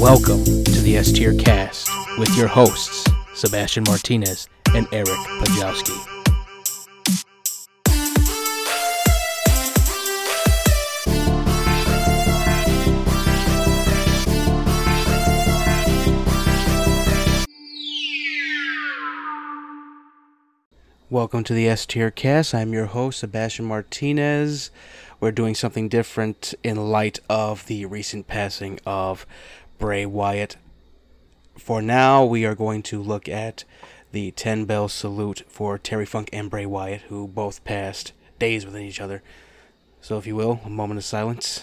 Welcome to the S Tier Cast with your hosts, Sebastian Martinez and Eric Pajowski. Welcome to the S Tier Cast. I'm your host, Sebastian Martinez. We're doing something different in light of the recent passing of Bray Wyatt. For now, we are going to look at the 10 bell salute for Terry Funk and Bray Wyatt, who both passed days within each other. So, if you will, a moment of silence.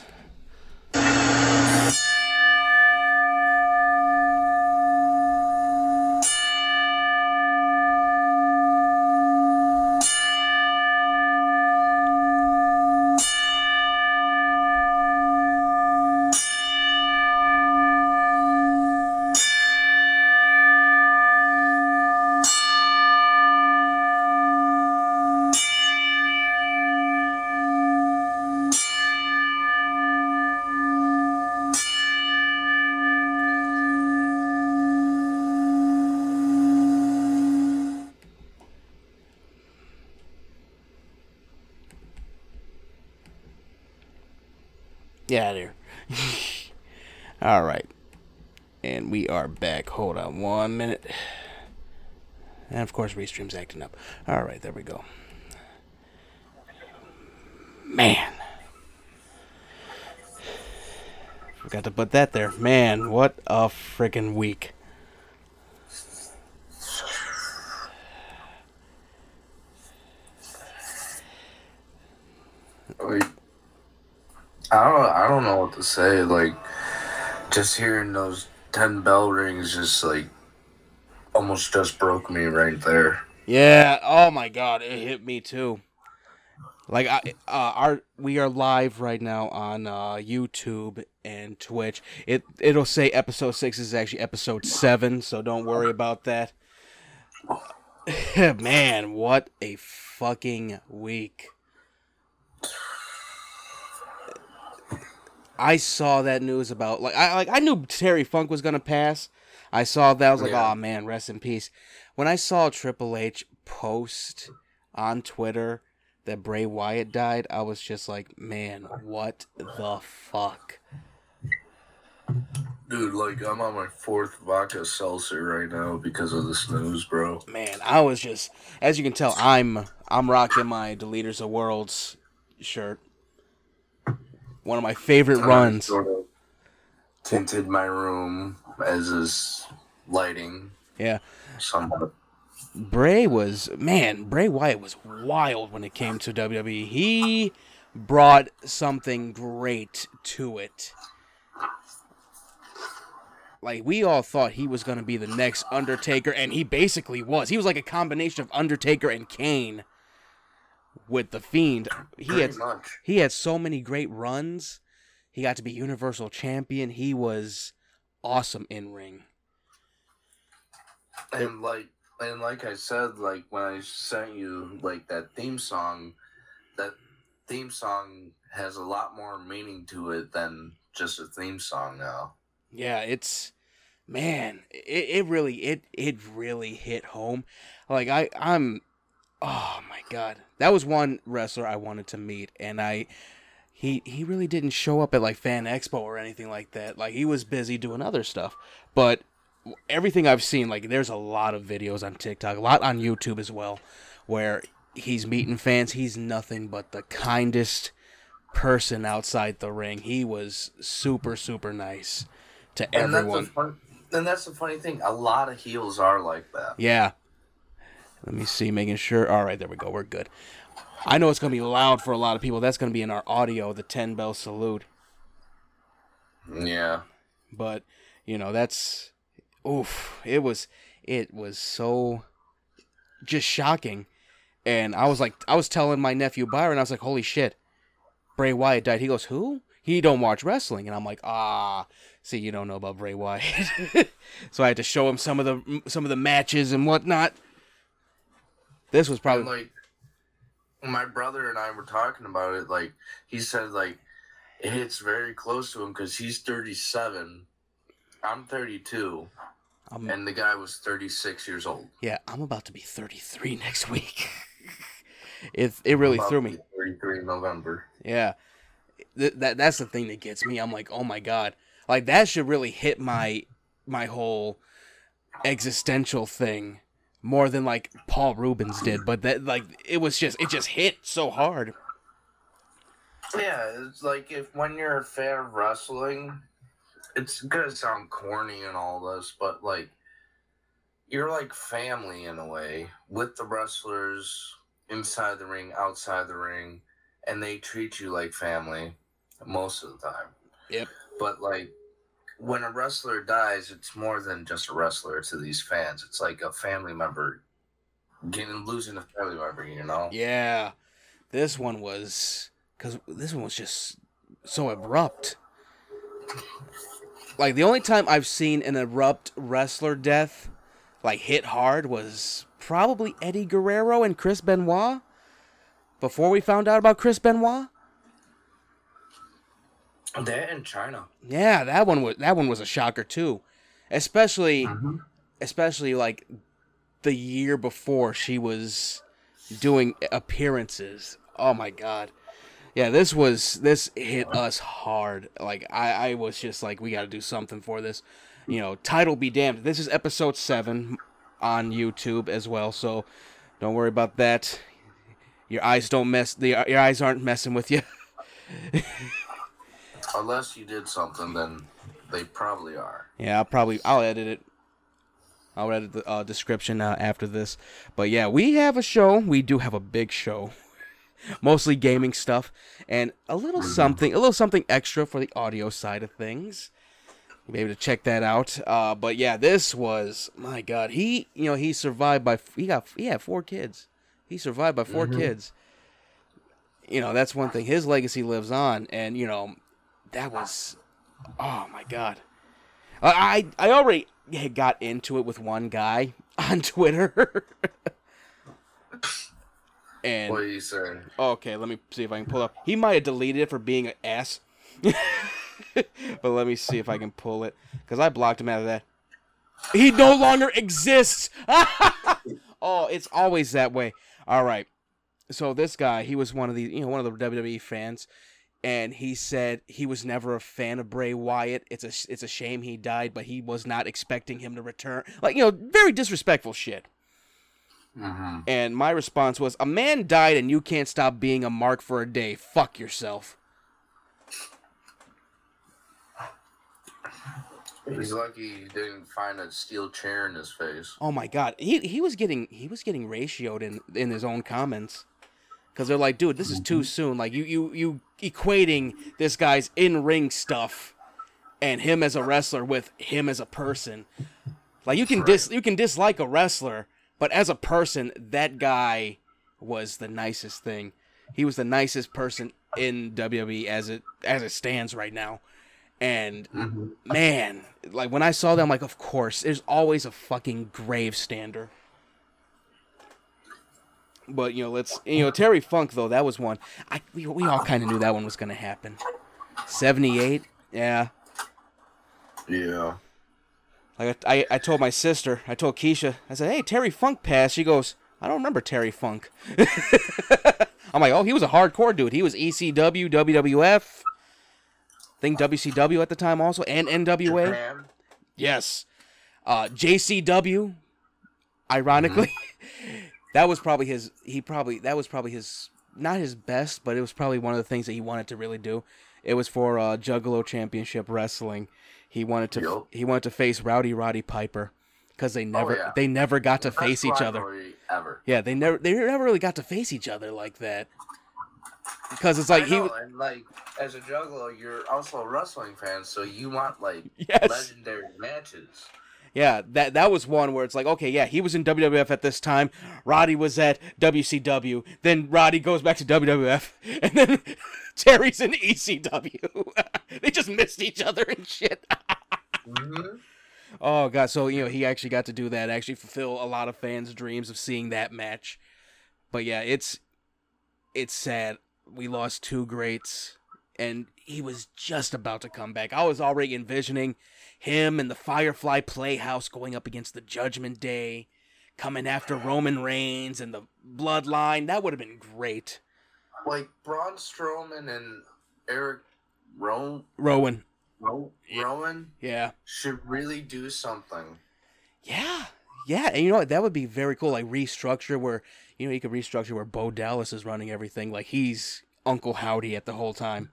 Yeah, there. All right. And we are back. Hold on one minute. And of course, Restream's acting up. All right, there we go. Man. Forgot to put that there. Man, what a freaking week. Like, I don't, I don't know what to say. Like, just hearing those ten bell rings, just like, almost just broke me right there. Yeah. Oh my God, it hit me too. Like I, uh, our we are live right now on uh, YouTube and Twitch. It it'll say episode six is actually episode seven, so don't worry about that. Man, what a fucking week! I saw that news about like I like I knew Terry Funk was gonna pass. I saw that I was like, Yeah. oh man, rest in peace. When I saw Triple H post on Twitter that Bray Wyatt died, I was just like, man, what the fuck? Dude, like, I'm on my fourth vodka seltzer right now because of this news, bro. Man, I was just as you can tell, I'm I'm rocking my Deleters of Worlds shirt. One of my favorite runs. Sort of tinted my room as is lighting Yeah. somewhat. Bray was man, Bray Wyatt was wild when it came to WWE. He brought something great to it. Like we all thought he was going to be the next Undertaker and he basically was. He was like a combination of Undertaker and Kane with the Fiend. He had much. he had so many great runs. He got to be Universal Champion. He was awesome in ring. And like and like I said, like when I sent you like that theme song, that theme song has a lot more meaning to it than just a theme song now. Yeah, it's man, it, it really it it really hit home. Like I I'm oh my god. That was one wrestler I wanted to meet and I he he really didn't show up at like Fan Expo or anything like that. Like he was busy doing other stuff. But everything I've seen like there's a lot of videos on TikTok, a lot on YouTube as well where he's meeting fans. He's nothing but the kindest person outside the ring. He was super super nice to And that's, everyone. fun, and that's the funny thing. A lot of heels are like that. Yeah. Let me see, making sure. All right, there we go. We're good. I know it's going to be loud for a lot of people. That's going to be in our audio, the 10 bell salute. Yeah. But, you know, that's. Oof. It was. It was so. Just shocking. And I was like, I was telling my nephew Byron, I was like, holy shit. Bray Wyatt died. He goes, who? He don't watch wrestling, and I'm like, ah, see, you don't know about Bray Wyatt. so I had to show him some of the some of the matches and whatnot. This was probably like my brother and I were talking about it. Like he said, like it hits very close to him because he's 37. I'm 32, I'm, and the guy was 36 years old. yeah, I'm about to be 33 next week. it it really About threw me. 33 November. Yeah, Th- that that's the thing that gets me. I'm like, oh my god, like that should really hit my my whole existential thing more than like Paul Reubens did. But that like it was just it just hit so hard. Yeah, it's like if when you're a fan of wrestling, it's gonna sound corny and all this, but like you're like family in a way with the wrestlers inside the ring, outside the ring, and they treat you like family most of the time. Yep. But like when a wrestler dies, it's more than just a wrestler to these fans. It's like a family member getting losing a family member, you know? Yeah, this one was because this one was just so abrupt. Like the only time I've seen an abrupt wrestler death like hit hard was probably Eddie Guerrero and Chris Benoit. Before we found out about Chris Benoit, That in Chyna. yeah, that one was that one was a shocker too, especially mm-hmm. especially like the year before she was doing appearances. Oh my god. Yeah, this was this hit us hard. Like I, I was just like, we got to do something for this. You know, title be damned. This is episode seven on YouTube as well, so don't worry about that. Your eyes don't mess. The your eyes aren't messing with you. Unless you did something, then they probably are. Yeah, I'll probably I'll edit it. I'll edit the uh, description uh, after this. But yeah, we have a show. We do have a big show, mostly gaming stuff, and a little something, a little something extra for the audio side of things. You'll be able to check that out. Uh, but yeah, this was my God. He, you know, he survived by he got he had four kids. He survived by 4 Mhm. kids. You know, that's one thing. His legacy lives on, and you know, that was, oh my God. I I already got into it with one guy on Twitter. and What are you saying? okay, let me see if I can pull up. He might have deleted it for being an ass. but let me see if I can pull it cuz I blocked him out of that. He no longer exists. oh, it's always that way. All right. So this guy, he was one of the, you know, one of the WWE fans and he said he was never a fan of Bray Wyatt. It's a it's a shame he died, but he was not expecting him to return. Like you know, very disrespectful shit. Mm-hmm. And my response was, "A man died, and you can't stop being a mark for a day. Fuck yourself." He's lucky he didn't find a steel chair in his face. Oh my god, he he was getting he was getting ratioed in in his own comments because they're like, "Dude, this is too soon. Like you you you equating this guy's in ring stuff and him as a wrestler with him as a person. Like you can dis you can dislike a wrestler, but as a person, that guy was the nicest thing. He was the nicest person in WWE as it as it stands right now. And Mm-hmm. man, like when I saw that, I'm like, of course, there's always a fucking grave stander. But you know, let's you know Terry Funk though that was one. I we, we all kind of knew that one was gonna happen. Seventy eight, yeah. Yeah. Like I, I, I told my sister, I told Keisha, I said, "Hey, Terry Funk passed." She goes, "I don't remember Terry Funk." I'm like, "Oh, he was a hardcore dude. He was ECW, WWF, I think WCW at the time also, and NWA." Japan. Yes. Uh, JCW, ironically, that was probably his. He probably that was probably his not his best, but it was probably one of the things that he wanted to really do. It was for uh, Juggalo Championship Wrestling. He wanted to he wanted to face Rowdy Roddy Piper because they never yeah. they never got to Best face each other. Ever. Yeah, they never they never really got to face each other like that. Because it's like I he was and like as a Juggalo, you're also a wrestling fan, so you want like yes legendary matches. Yeah, that that was one where it's like, okay, yeah, he was in WWF at this time. Roddy was at WCW. Then Roddy goes back to WWF, and then Terry's in ECW. they just missed each other and shit. hmm Oh god, so you know he actually got to do that, actually fulfill a lot of fans' dreams of seeing that match. But yeah, it's it's sad. We lost two greats, and he was just about to come back. I was already envisioning him and the Firefly Playhouse going up against the Judgment Day, coming after Roman Reigns and the Bloodline. That would have been great. Like Braun Strowman and Eric Rowan, Rowan, Ro- Yeah. Rowan yeah, should really do something. yeah, yeah. And you know what? That would be very cool. Like restructure where you know you could restructure where Bo Dallas is running everything. Like he's Uncle Howdy at the whole time.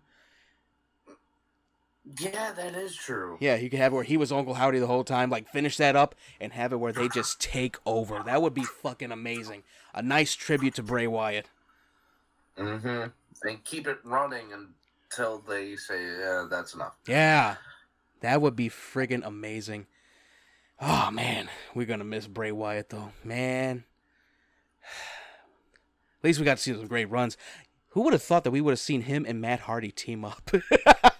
Yeah, that is true. Yeah, you could have it where he was Uncle Howdy the whole time. Like finish that up and have it where they just take over. That would be fucking amazing. A nice tribute to Bray Wyatt. Mm-hmm. And keep it running until they say, "Yeah, that's enough." Yeah, that would be friggin' amazing. Oh man, we're gonna miss Bray Wyatt though, man. At least we got to see some great runs. Who would have thought that we would have seen him and Matt Hardy team up?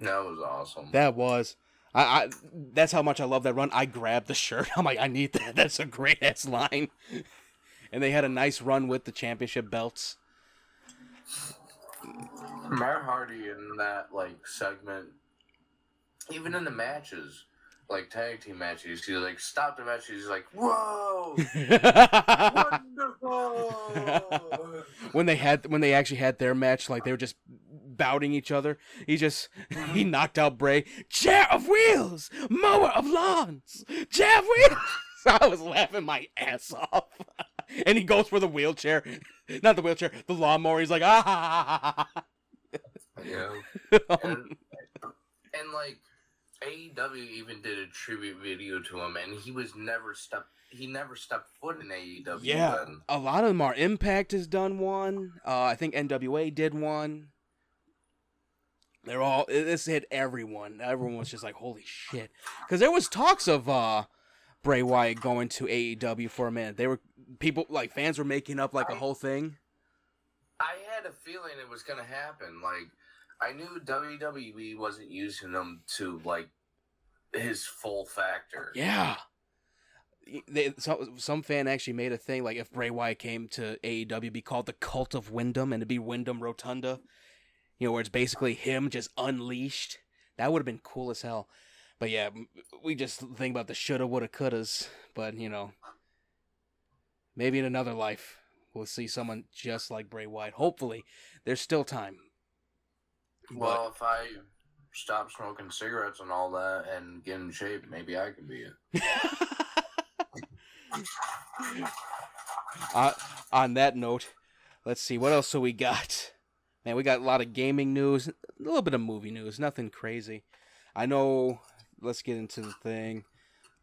That was awesome. that was. I, I that's how much I love that run. I grabbed the shirt. I'm like, I need that. That's a great ass line. And they had a nice run with the championship belts. Matt Hardy in that like segment, even in the matches, like tag team matches, he like stopped the match. He's like, "Whoa, wonderful!" when they had when they actually had their match, like they were just bouting each other. He just he knocked out Bray. Chair of wheels, mower of lawns, chair of wheels. I was laughing my ass off. and he goes for the wheelchair, not the wheelchair, the lawnmower. He's like ah. yeah, and, and like AEW even did a tribute video to him, and he was never stepped. He never stepped foot in AEW. Yeah, then. a lot of them are. Impact has done one. Uh, I think NWA did one. They're all. This hit everyone. Everyone was just like, "Holy shit!" Because there was talks of uh, Bray Wyatt going to AEW for a minute. They were people like fans were making up like a whole thing. I had a feeling it was gonna happen. Like I knew WWE wasn't using him to like his full factor. Yeah. They, some, some fan actually made a thing like if Bray Wyatt came to AEW, be called the Cult of Windham, and it'd be Windham Rotunda. You know, where it's basically him just unleashed. That would have been cool as hell. But yeah, we just think about the shoulda, woulda, couldas. But you know, maybe in another life we'll see someone just like Bray Wyatt. Hopefully, there's still time. Well, if I stop smoking cigarettes and all that and get in shape, maybe I can be it. uh, on that note, let's see what else do we got. Man, we got a lot of gaming news, a little bit of movie news, nothing crazy. I know. Let's get into the thing.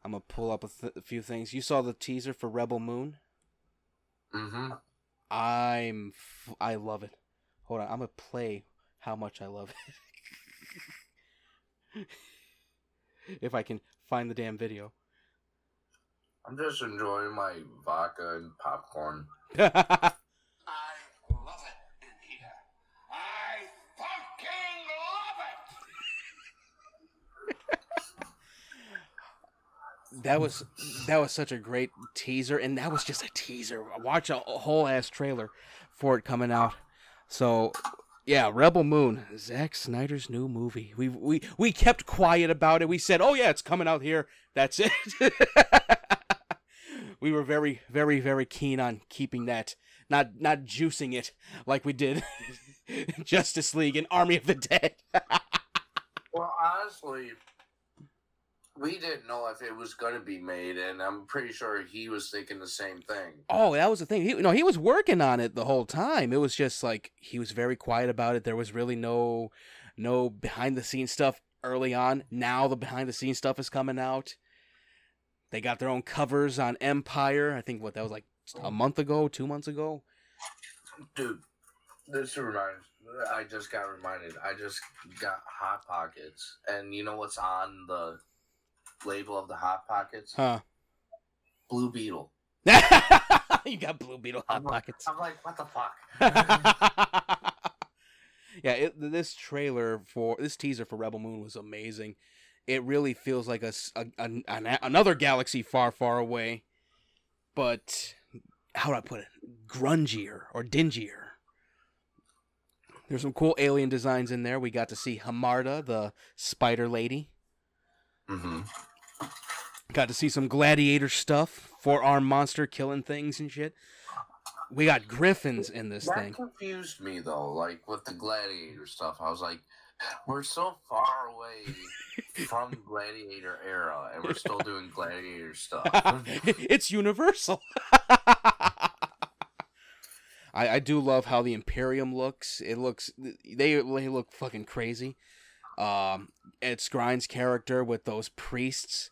I'm gonna pull up a, th- a few things. You saw the teaser for Rebel Moon. Mm-hmm. I'm. F- I love it. Hold on, I'm gonna play how much I love it. if I can find the damn video. I'm just enjoying my vodka and popcorn. I love it in here. I fucking love it. That was that was such a great teaser, and that was just a teaser. Watch a, whole ass trailer for it coming out. So, yeah, Rebel Moon, Zack Snyder's new movie. We we we kept quiet about it. We said, "Oh yeah, it's coming out here." That's it. we were very very very keen on keeping that, not not juicing it like we did Justice League and Army of the Dead. Well, honestly, we didn't know if it was going to be made, and I'm pretty sure he was thinking the same thing. Oh, that was the thing. He, no, he was working on it the whole time. It was just like he was very quiet about it. There was really no, no behind the scenes stuff early on. Now the behind the scenes stuff is coming out. They got their own covers on Empire. I think what that was like a month ago, two months ago. Dude, this reminds I just got reminded. I just got hot pockets, and you know what's on the label of the hot pockets? Huh? Blue Beetle. you got Blue Beetle hot I'm like- pockets. I'm like, what the fuck? yeah, it, this trailer for this teaser for Rebel Moon was amazing. It really feels like a an- an- another galaxy far, far away, but how do I put it? Grungier or dingier. There's some cool alien designs in there. We got to see Harmada, the spider lady. mm-hmm. Got to see some gladiator stuff, four arm monster killing things and shit. We got griffins in this That thing. confused me though. Like with the gladiator stuff, I was like, we're so far away from gladiator era, and we're still doing gladiator stuff. it's universal. I, I do love how the Imperium looks. It looks they they look fucking crazy. Um, Ed Skrein's character with those priests,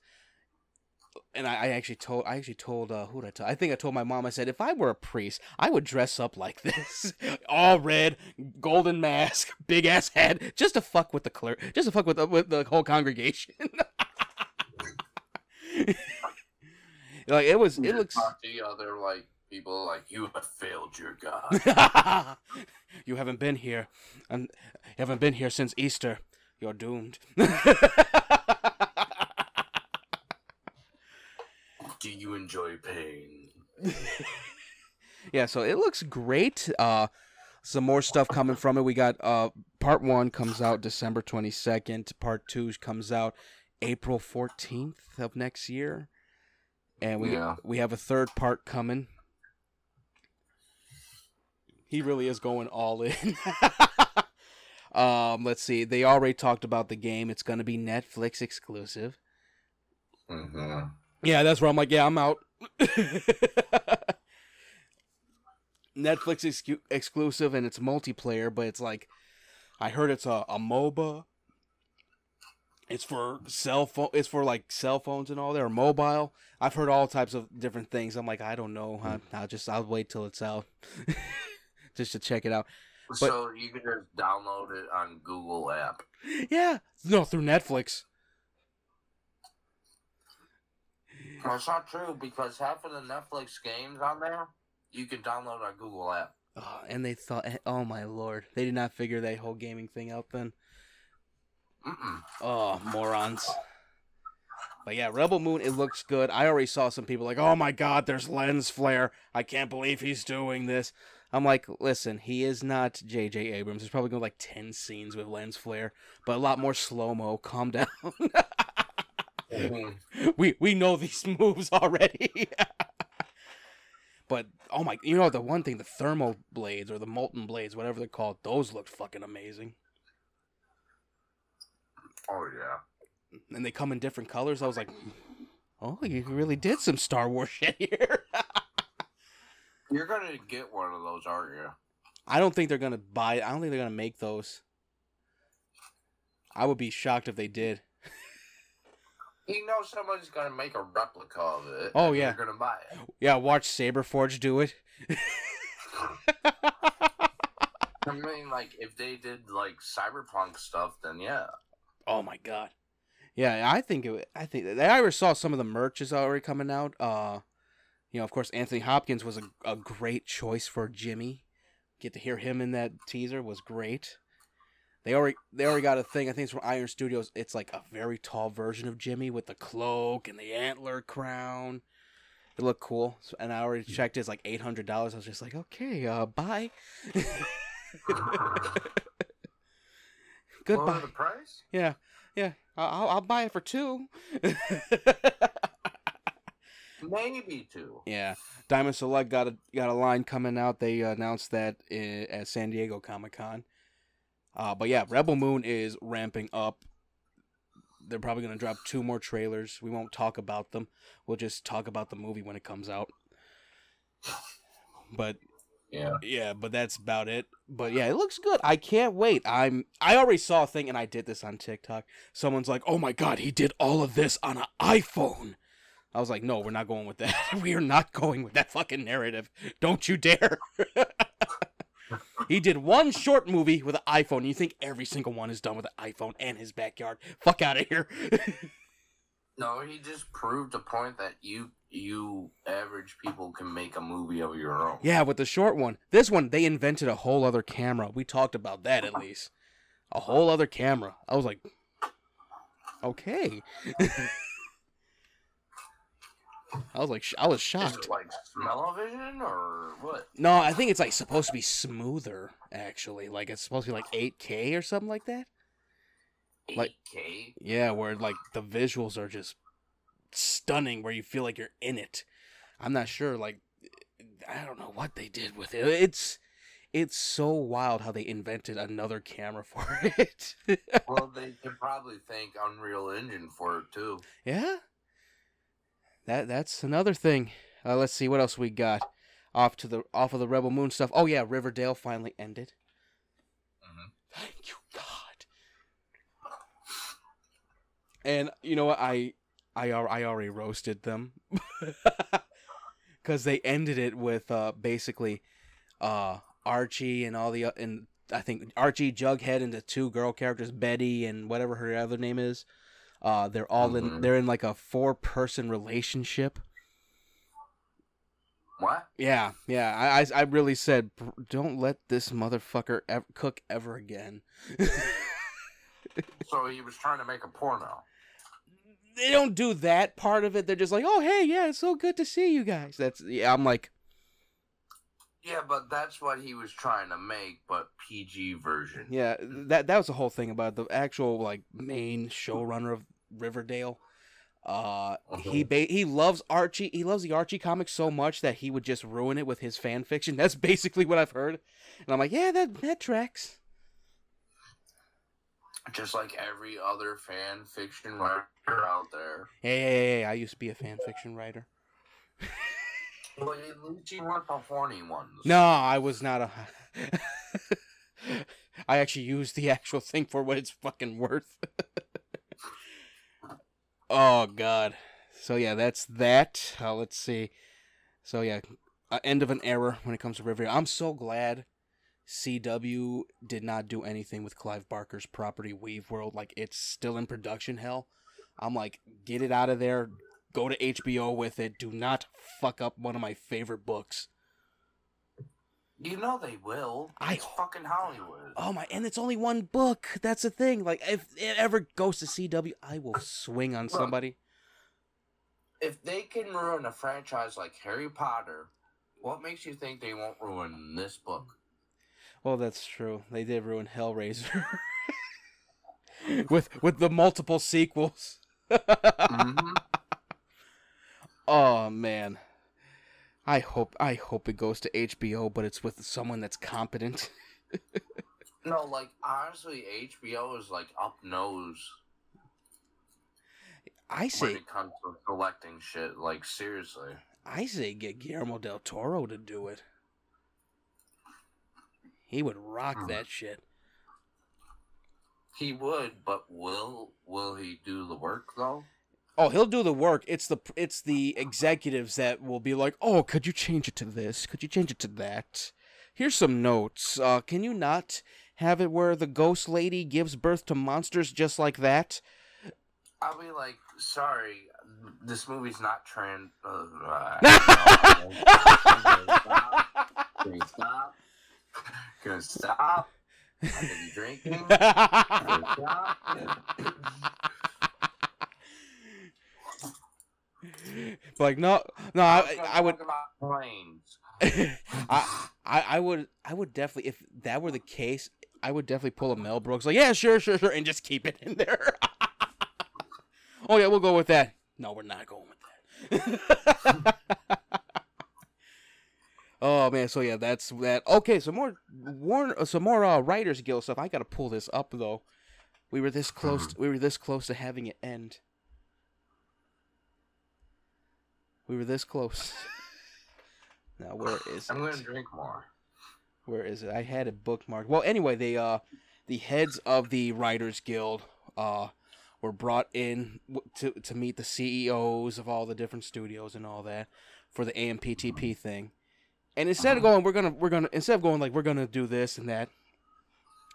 and I, I actually told I actually told uh, who did I tell? I think I told my mom. I said if I were a priest, I would dress up like this, all red, golden mask, big ass head, just to fuck with the clerk, just to fuck with the, with the whole congregation. like it was, it looks. Talk to the other like people like you have failed your god. you haven't been here, and you haven't been here since Easter. You're doomed. Do you enjoy pain? yeah, so it looks great. Uh, some more stuff coming from it. We got uh, part one comes out December twenty second. Part two comes out April fourteenth of next year, and we Yeah. we have a third part coming. He really is going all in. um, let's see. They already talked about the game. It's going to be Netflix exclusive. Mm-hmm. Yeah, that's where I'm like, yeah, I'm out. Netflix excu- exclusive and it's multiplayer, but it's like, I heard it's a, a MOBA. It's for cell phone. It's for like cell phones and all. They're mobile. I've heard all types of different things. I'm like, I don't know. I, I'll just I'll wait till it's out, just to check it out. So you can just download it on Google app. Yeah, no, through Netflix. That's not true because half of the Netflix games on there you can download on Google app. Oh, and they thought, eh, oh my lord, they did not figure that whole gaming thing out then. Mm-mm. Oh, morons. But yeah, Rebel Moon, it looks good. I already saw some people like, oh my god, there's lens flare. I can't believe he's doing this. I'm like, listen, he is not J.J. Abrams. There's probably going to be like 10 scenes with lens flare, but a lot more slow mo. Calm down. We we know these moves already. but oh my, you know the one thing, the thermal blades or the molten blades, whatever they're called, those look fucking amazing. Oh yeah. and they come in different colors. I was like, oh, you really did some Star Wars shit here. You're gonna get one of those, aren't you? I don't think they're gonna buy. I don't think they're gonna make those. I would be shocked if they did. You know somebody's gonna make a replica of it. Oh, and yeah. You're gonna buy it. Yeah, watch Saberforge do it. I mean, like if they did like cyberpunk stuff, then yeah. oh my god. Yeah, I think it. I think I already saw some of the merch is already coming out. Uh, you know, of course, Anthony Hopkins was a, a great choice for Jimmy. Get to hear him in that teaser was great. They already they already got a thing. I think it's from Iron Studios. It's like a very tall version of Jimmy with the cloak and the antler crown. It looked cool, So- and I already checked. It's like eight hundred dollars. I was just like, okay, uh, bye. Goodbye. Lower the price? Yeah, yeah. I'll, I'll- I'll buy it for two. Maybe two. yeah, Diamond Select got a got a line coming out. They announced that i at San Diego Comic Con. Uh, but yeah, Rebel Moon is ramping up. They're probably gonna drop two more trailers. We won't talk about them. We'll just talk about the movie when it comes out. But Yeah. yeah, but that's about it. But yeah, it looks good. I can't wait. I'm I already saw a thing and I did this on TikTok. Someone's like, "Oh my god, he did all of this on an iPhone." I was like, "No, we're not going with that. we are not going with that fucking narrative. Don't you dare." He did one short movie with an iPhone. You think every single one is done with an iPhone and his backyard? Fuck out of here. No, he just proved a point that you you average people can make a movie of your own. yeah, with the short one. This one, they invented a whole other camera. We talked about that at least. A whole other camera. I was like, okay. I was like, sh- I was Is shocked. it like smell-o-vision or what? No, I think it's like supposed to be smoother. Actually, like it's supposed to be like 8K or something like that. Like- 8K? Yeah, where like the visuals are just stunning, where you feel like you're in it. I'm not sure. Like, I don't know what they did with it. It's it's so wild how they invented another camera for it. well, they could probably thank Unreal Engine for it too. yeah, that that's another thing. Uh, let's see what else we got off to the off of the Rebel Moon stuff. Oh yeah, Riverdale finally ended. Mhm. Thank you, God. And you know what? I I I already roasted them because they ended it with uh basically uh Archie and all the and I think Archie, Jughead, and the two girl characters, Betty and whatever her other name is. Uh, they're all in. Mhm. They're in like a four-person relationship. What? Yeah, yeah. I, I, I really said, don't let this motherfucker ever cook ever again. So he was trying to make a porno. they don't do that part of it. They're just like, oh hey, yeah, it's so good to see you guys. That's yeah. I'm like, Yeah, but that's what he was trying to make, but PG version. yeah. That that was the whole thing about the actual like main showrunner of Riverdale. Uh, he Mhm. ba- he loves Archie. He loves the Archie comics so much that he would just ruin it with his fan fiction. That's basically what I've heard, and I'm like, yeah, that that tracks. Just like every other fan fiction writer out there. Hey, hey, hey, hey, I used to be a fan fiction writer. Well, at least you weren't the horny ones. No, I was not a. I actually used the actual thing for what it's fucking worth. oh god. So yeah, that's that. Uh, let's see. So yeah, uh, end of an era when it comes to Riverdale. I'm so glad CW did not do anything with Clive Barker's property Weaveworld. Like it's still in production hell. I'm like, get it out of there. Go to HBO with it. Do not fuck up one of my favorite books. You know they will. I- It's fucking Hollywood. Oh my, and it's only one book. That's the thing. Like, if it ever goes to CW, I will swing on Look. somebody. If they can ruin a franchise like Harry Potter, what makes you think they won't ruin this book? Well, that's true. They did ruin Hellraiser with with the multiple sequels. mm-hmm. oh man, I hope I hope it goes to HBO, but it's with someone that's competent. No, like honestly, HBO is like up nose I say when it comes to collecting shit. Like seriously, I say get Guillermo del Toro to do it. He would rock Hmm. that shit. he would, but will will he do the work though? Oh, he'll do the work. It's the it's the executives that will be like, "Oh, could you change it to this? Could you change it to that? Here's some notes. Uh, can you not have it where the ghost lady gives birth to monsters just like that?" I'll be like, sorry, this movie's not trans. Uh, Can stop? Can stop? I could be drinking. Can stop? like no, no, I, I, I would, planes. I, I, I would, I would definitely, if that were the case, I would definitely pull a Mel Brooks, like, yeah, sure, sure, sure, and just keep it in there. oh yeah, we'll go with that. No, we're not going with that. oh man, so yeah, that's that. Okay, some more, Warner, some more uh, Writers Guild stuff. I gotta pull this up though. We were this close. we were this close to having it end. We were this close. now where is I'm it? gonna drink more. Where is it? I had it bookmarked. Well, anyway, they uh, the heads of the Writers Guild uh, were brought in w- to to meet the CEOs of all the different studios and all that for the AMPTP thing. And instead of going, we're gonna we're gonna instead of going like we're gonna do this and that,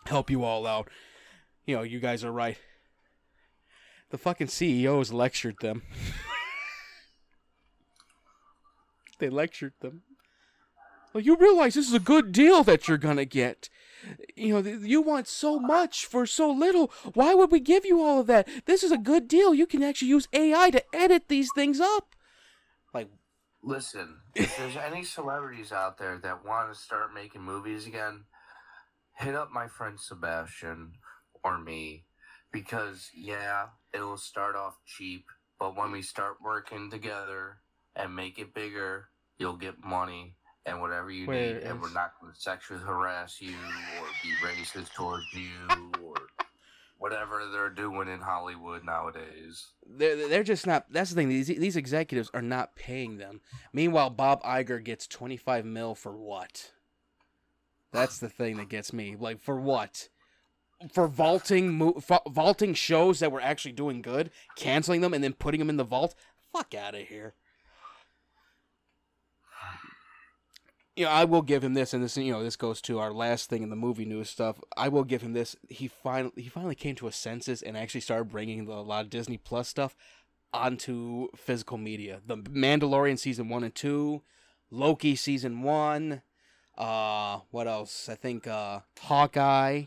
help you all out. You know, you guys are right. The fucking CEOs lectured them. they lectured them. Well, you realize this is a good deal that you're gonna get. You know, you want so much for so little. Why would we give you all of that? This is a good deal. You can actually use AI to edit these things up. Like, Listen, if there's any celebrities out there that want to start making movies again, hit up my friend Sebastian or me because yeah, it'll start off cheap, but when we start working together and make it bigger, you'll get money and whatever you Where need, and we're not going to sexually harass you or be racist towards you or whatever they're doing in Hollywood nowadays. they're they're just not. That's the thing. These these executives are not paying them. Meanwhile, Bob Iger gets twenty five mil for what? That's the thing that gets me. Like for what? For vaulting mo- fa- vaulting shows that were actually doing good, canceling them and then putting them in the vault. Fuck out of here. You know, I will give him this, and this, you know, this goes to our last thing in the movie news stuff. I will give him this. He finally, he finally came to a senses and actually started bringing the, a lot of Disney Plus stuff onto physical media. The Mandalorian season one and two, Loki season one. Uh, what else? I think uh, Hawkeye.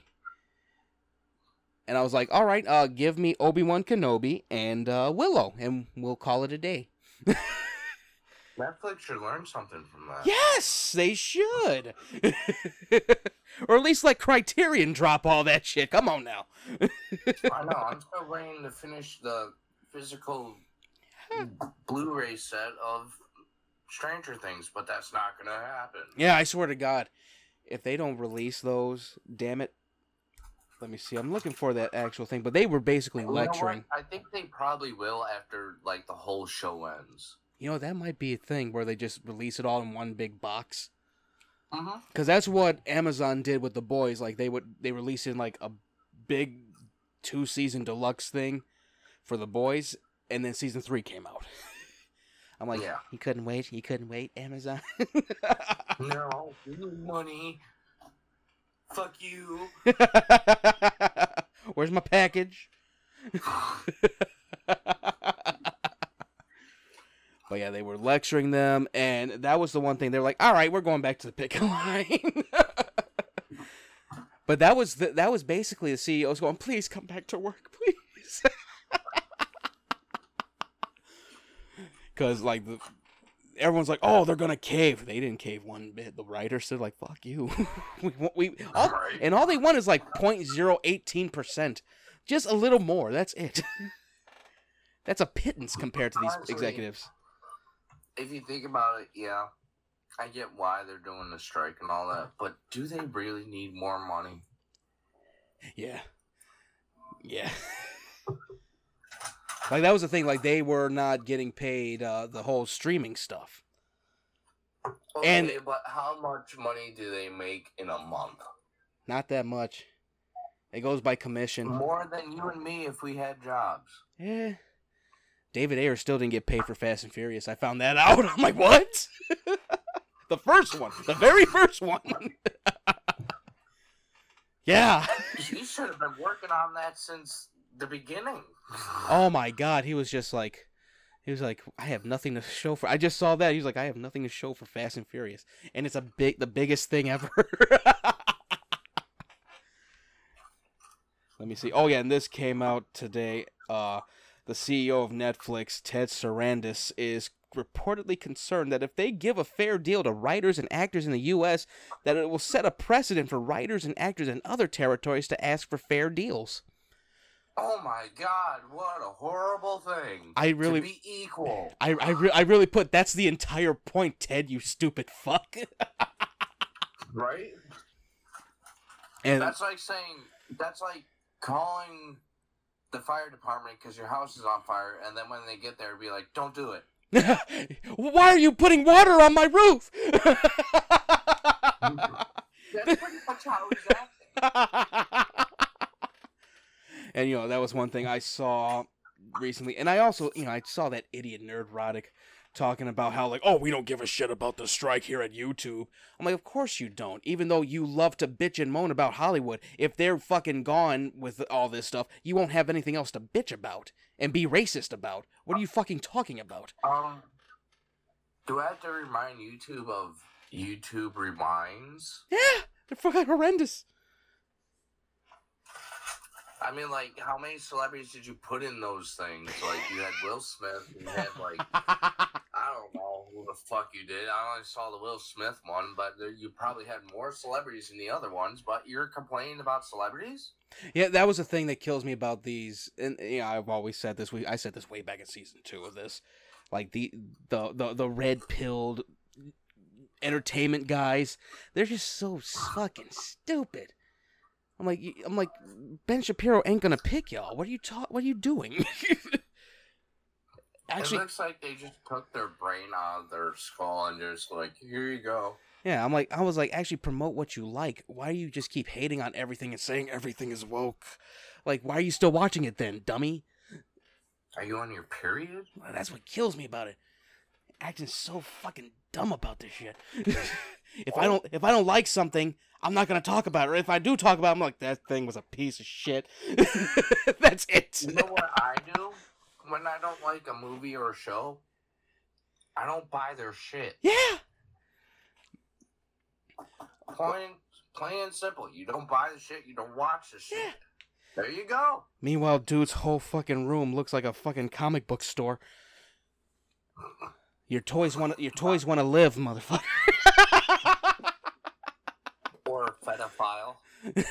And I was like, all right, uh, give me Obi Wan Kenobi and uh, Willow, and we'll call it a day. Netflix should learn something from that. Yes, they should. or at least let Criterion drop all that shit. Come on now. I know. I'm still waiting to finish the physical Blu-ray set of Stranger Things, but that's not gonna happen. Yeah, I swear to God, if they don't release those, damn it. Let me see. I'm looking for that actual thing, but they were basically You lecturing. I think they probably will after like the whole show ends. You know, that might be a thing where they just release it all in one big box. Mm-hmm. Because that's what Amazon did with the boys. Like they would, they released in like a big two season deluxe thing for the boys, and then season three came out. I'm like, Yeah. you couldn't wait. You couldn't wait, Amazon. No, money. Fuck you. Where's my package? but yeah, they were lecturing them, and that was the one thing they're like, "All right, we're going back to the picket line." but that was the, that was basically the CEOs going, "Please come back to work, please," because like the everyone's like, "Oh, they're gonna cave." They didn't cave one bit. The writers said, "Like fuck you." we we all, and all they want is like 0.018 percent, just a little more. That's it. That's a pittance compared to these executives. If you think about it, yeah, I get why they're doing the strike and all that, but do they really need more money? Yeah. Yeah. like that was the thing. Like they were not getting paid uh, the whole streaming stuff. Okay, And- but how much money do they make in a month? Not that much. It goes by commission. More than you and me if we had jobs. Yeah. David Ayer still didn't get paid for Fast and Furious. I found that out. I'm like, what? the first one, the very first one. yeah. He should have been working on that since the beginning. Oh my God, he was just like, he was like, I have nothing to show for. I just saw that. He was like, I have nothing to show for Fast and Furious, and it's a big, the biggest thing ever. Let me see. Oh yeah, and this came out today. Uh, the CEO of Netflix, Ted Sarandos, is reportedly concerned that if they give a fair deal to writers and actors in the U.S., that it will set a precedent for writers and actors in other territories to ask for fair deals. Oh my god, what a horrible thing. I really- to be equal. I I, re- I really put that's the entire point, Ted. You stupid fuck. Right? and That's like saying that's like calling the fire department because your house is on fire, and then when they get there, be like, "Don't do it." why are you putting water on my roof? That's pretty much how he's acting. and you know that was one thing I saw recently, and I also, you know, I saw that idiot Nerdrotic talking about how like, oh, we don't give a shit about the strike here at YouTube. I'm like, of course you don't. Even though you love to bitch and moan about Hollywood, if they're fucking gone with all this stuff, you won't have anything else to bitch about and be racist about. What are you fucking talking about? Um, do I have to remind YouTube of YouTube Rewinds? Yeah, they're fucking horrendous. I mean, like, how many celebrities did you put in those things? Like, you had Will Smith, you had, like, I don't know who the fuck you did. I only saw the Will Smith one, but there, you probably had more celebrities in the other ones, but you're complaining about celebrities? Yeah, that was the thing that kills me about these. And you know, I've always said this. We I said this way back in season two of this. Like the the the, the red pilled entertainment guys, they're just so fucking stupid. I'm like, I'm like, Ben Shapiro ain't gonna pick y'all. What are you ta- What are you doing? Actually, it looks like they just took their brain out of their skull and just like, here you go. yeah, I'm like, I was like, actually promote what you like. Why do you just keep hating on everything and saying everything is woke? Like, why are you still watching it then, dummy? Are you on your period? Well, That's what kills me about it. Acting so fucking dumb about this shit. if I oh. don't if I don't like something, I'm not gonna talk about it. Or if I do talk about it, I'm like, that thing was a piece of shit. That's it. You know what I do when I don't like a movie or a show? I don't buy their shit. Yeah. Plain, plain and simple. You don't buy the shit. You don't watch the shit. Yeah. There you go. Meanwhile, dude's whole fucking room looks like a fucking comic book store. Your toys want your toys want to live, motherfucker. Pedophile.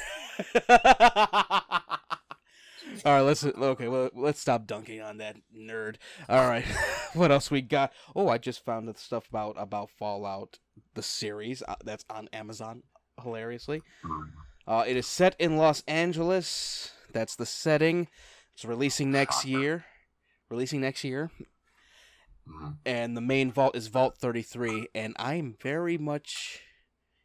All right, let's okay. Well, let's stop dunking on that nerd. All right, what else we got? Oh, I just found the stuff about about Fallout, the series uh, that's on Amazon. Hilariously, uh, it is set in Los Angeles. That's the setting. It's releasing next year. Releasing next year, Mhm. and the main vault is Vault 33. And I'm very much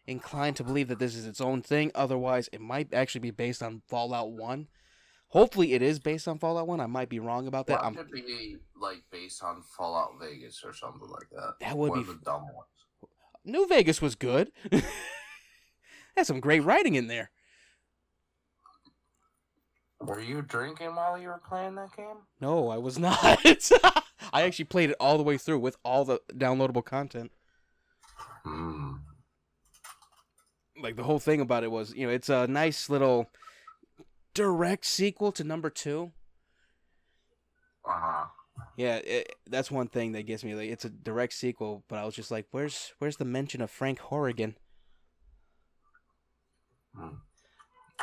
inclined to believe that this is its own thing. Otherwise, it might actually be based on Fallout 1. Hopefully, it is based on Fallout 1. I might be wrong about that. That I'm, be like based on Fallout Vegas or something like that. That would One be of the dumb ones. New Vegas was good. Has some great writing in there. Were you drinking while you were playing that game? No, I was not. I actually played it all the way through with all the downloadable content. Hmm. Like the whole thing about it was, you know, it's a nice little direct sequel to number two. Uh huh. Yeah, it, that's one thing that gets me. Like, it's a direct sequel, but I was just like, "Where's where's the mention of Frank Horrigan?" Hmm.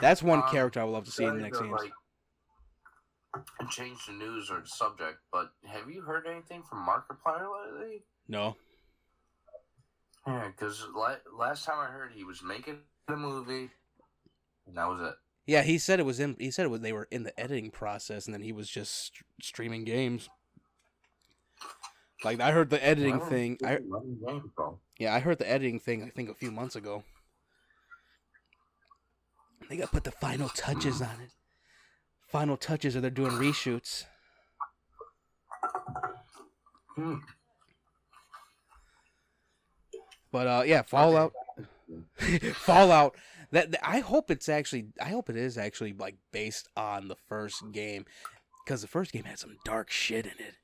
That's one Um, character I would love to see in the next to, games. like, change the news or the subject, but have you heard anything from Markiplier lately? No, Yeah, because la- last time I heard he was making the movie, and that was it. yeah, he said it was in. He said it was they were in the editing process, and then he was just st- streaming games. Like I heard the editing thing. I when did the game go? yeah, I heard the editing thing. I think a few months ago. They got to put the final touches on it. Final touches, or they're doing reshoots. Hmm. But uh, yeah, Fallout. Fallout. That, that- I hope it's actually. I hope it is actually like based on the first game, because the first game had some dark shit in it.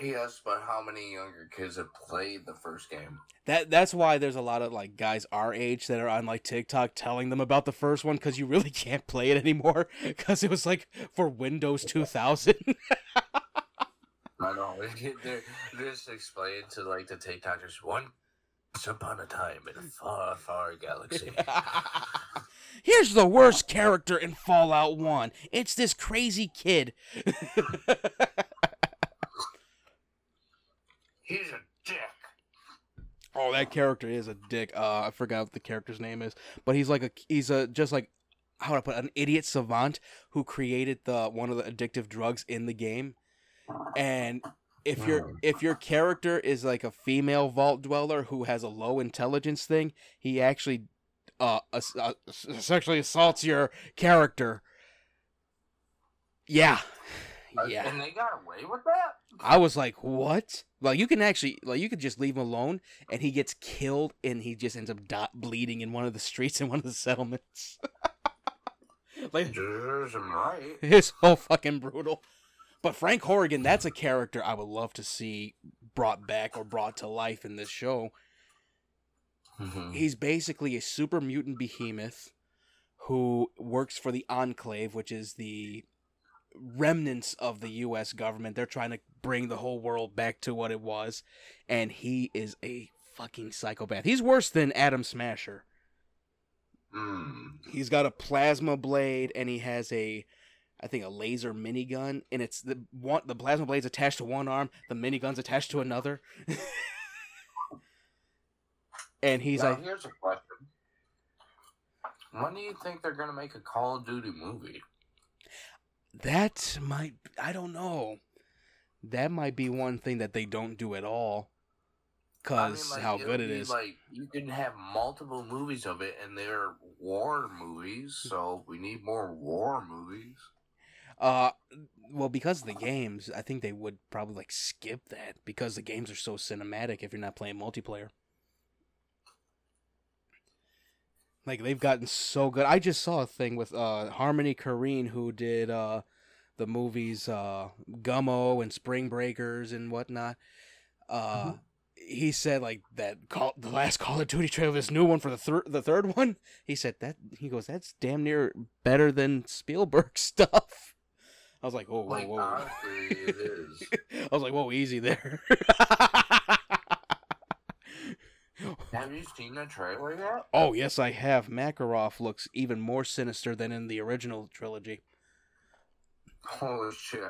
Yes, but how many younger kids have played the first game? That that's why there's a lot of like guys our age that are on like TikTok telling them about the first one because you really can't play it anymore because it was like for Windows 2000. I know. They're, they're just explaining to like the TikTokers once upon a time in a far, far galaxy. Here's the worst character in Fallout 1. It's this crazy kid. He's a dick. Oh, that character is a dick. Uh, I forgot what the character's name is, but he's like a he's a just like how would I put it? an idiot savant who created the one of the addictive drugs in the game. And if your if your character is like a female vault dweller who has a low intelligence thing, he actually uh, ass- uh sexually assaults your character. Yeah. Uh, Yeah. And they got away with that? I was like, what? Like you can actually like you could just leave him alone and he gets killed and he just ends up dot bleeding in one of the streets in one of the settlements. like Jersey right. it's so fucking brutal. But Frank Horrigan, that's a character I would love to see brought back or brought to life in this show. Mhm. He's basically a super mutant behemoth who works for the Enclave, which is the remnants of the US government. They're trying to bring the whole world back to what it was. And he is a fucking psychopath. He's worse than Adam Smasher. Mm. He's got a plasma blade and he has a I think a laser minigun and it's the one the plasma blade's attached to one arm, the minigun's attached to another. and he's now, like here's a question. When do you think they're gonna make a Call of Duty movie? that might I don't know. That might be one thing that they don't do at all. I Cuz mean, like, how good it is. it be, is. Like you can have multiple movies of it, and they're war movies. So we need more war movies. Uh, well, because of the games, I think they would probably like skip that because the games are so cinematic. If you're not playing multiplayer, like they've gotten so good. I just saw a thing with uh Harmony Korine who did uh the movies uh Gummo and Spring Breakers and whatnot. Uh. He said like that call the last Call of Duty trailer, this new one for the third the third one. He said that he goes that's damn near better than Spielberg stuff. I was like, whoa, whoa, Like whoa. honestly, it is. I was like, whoa, easy there. Have you seen the trailer yet? oh, yes, I have. Makarov looks even more sinister than in the original trilogy. Holy shit!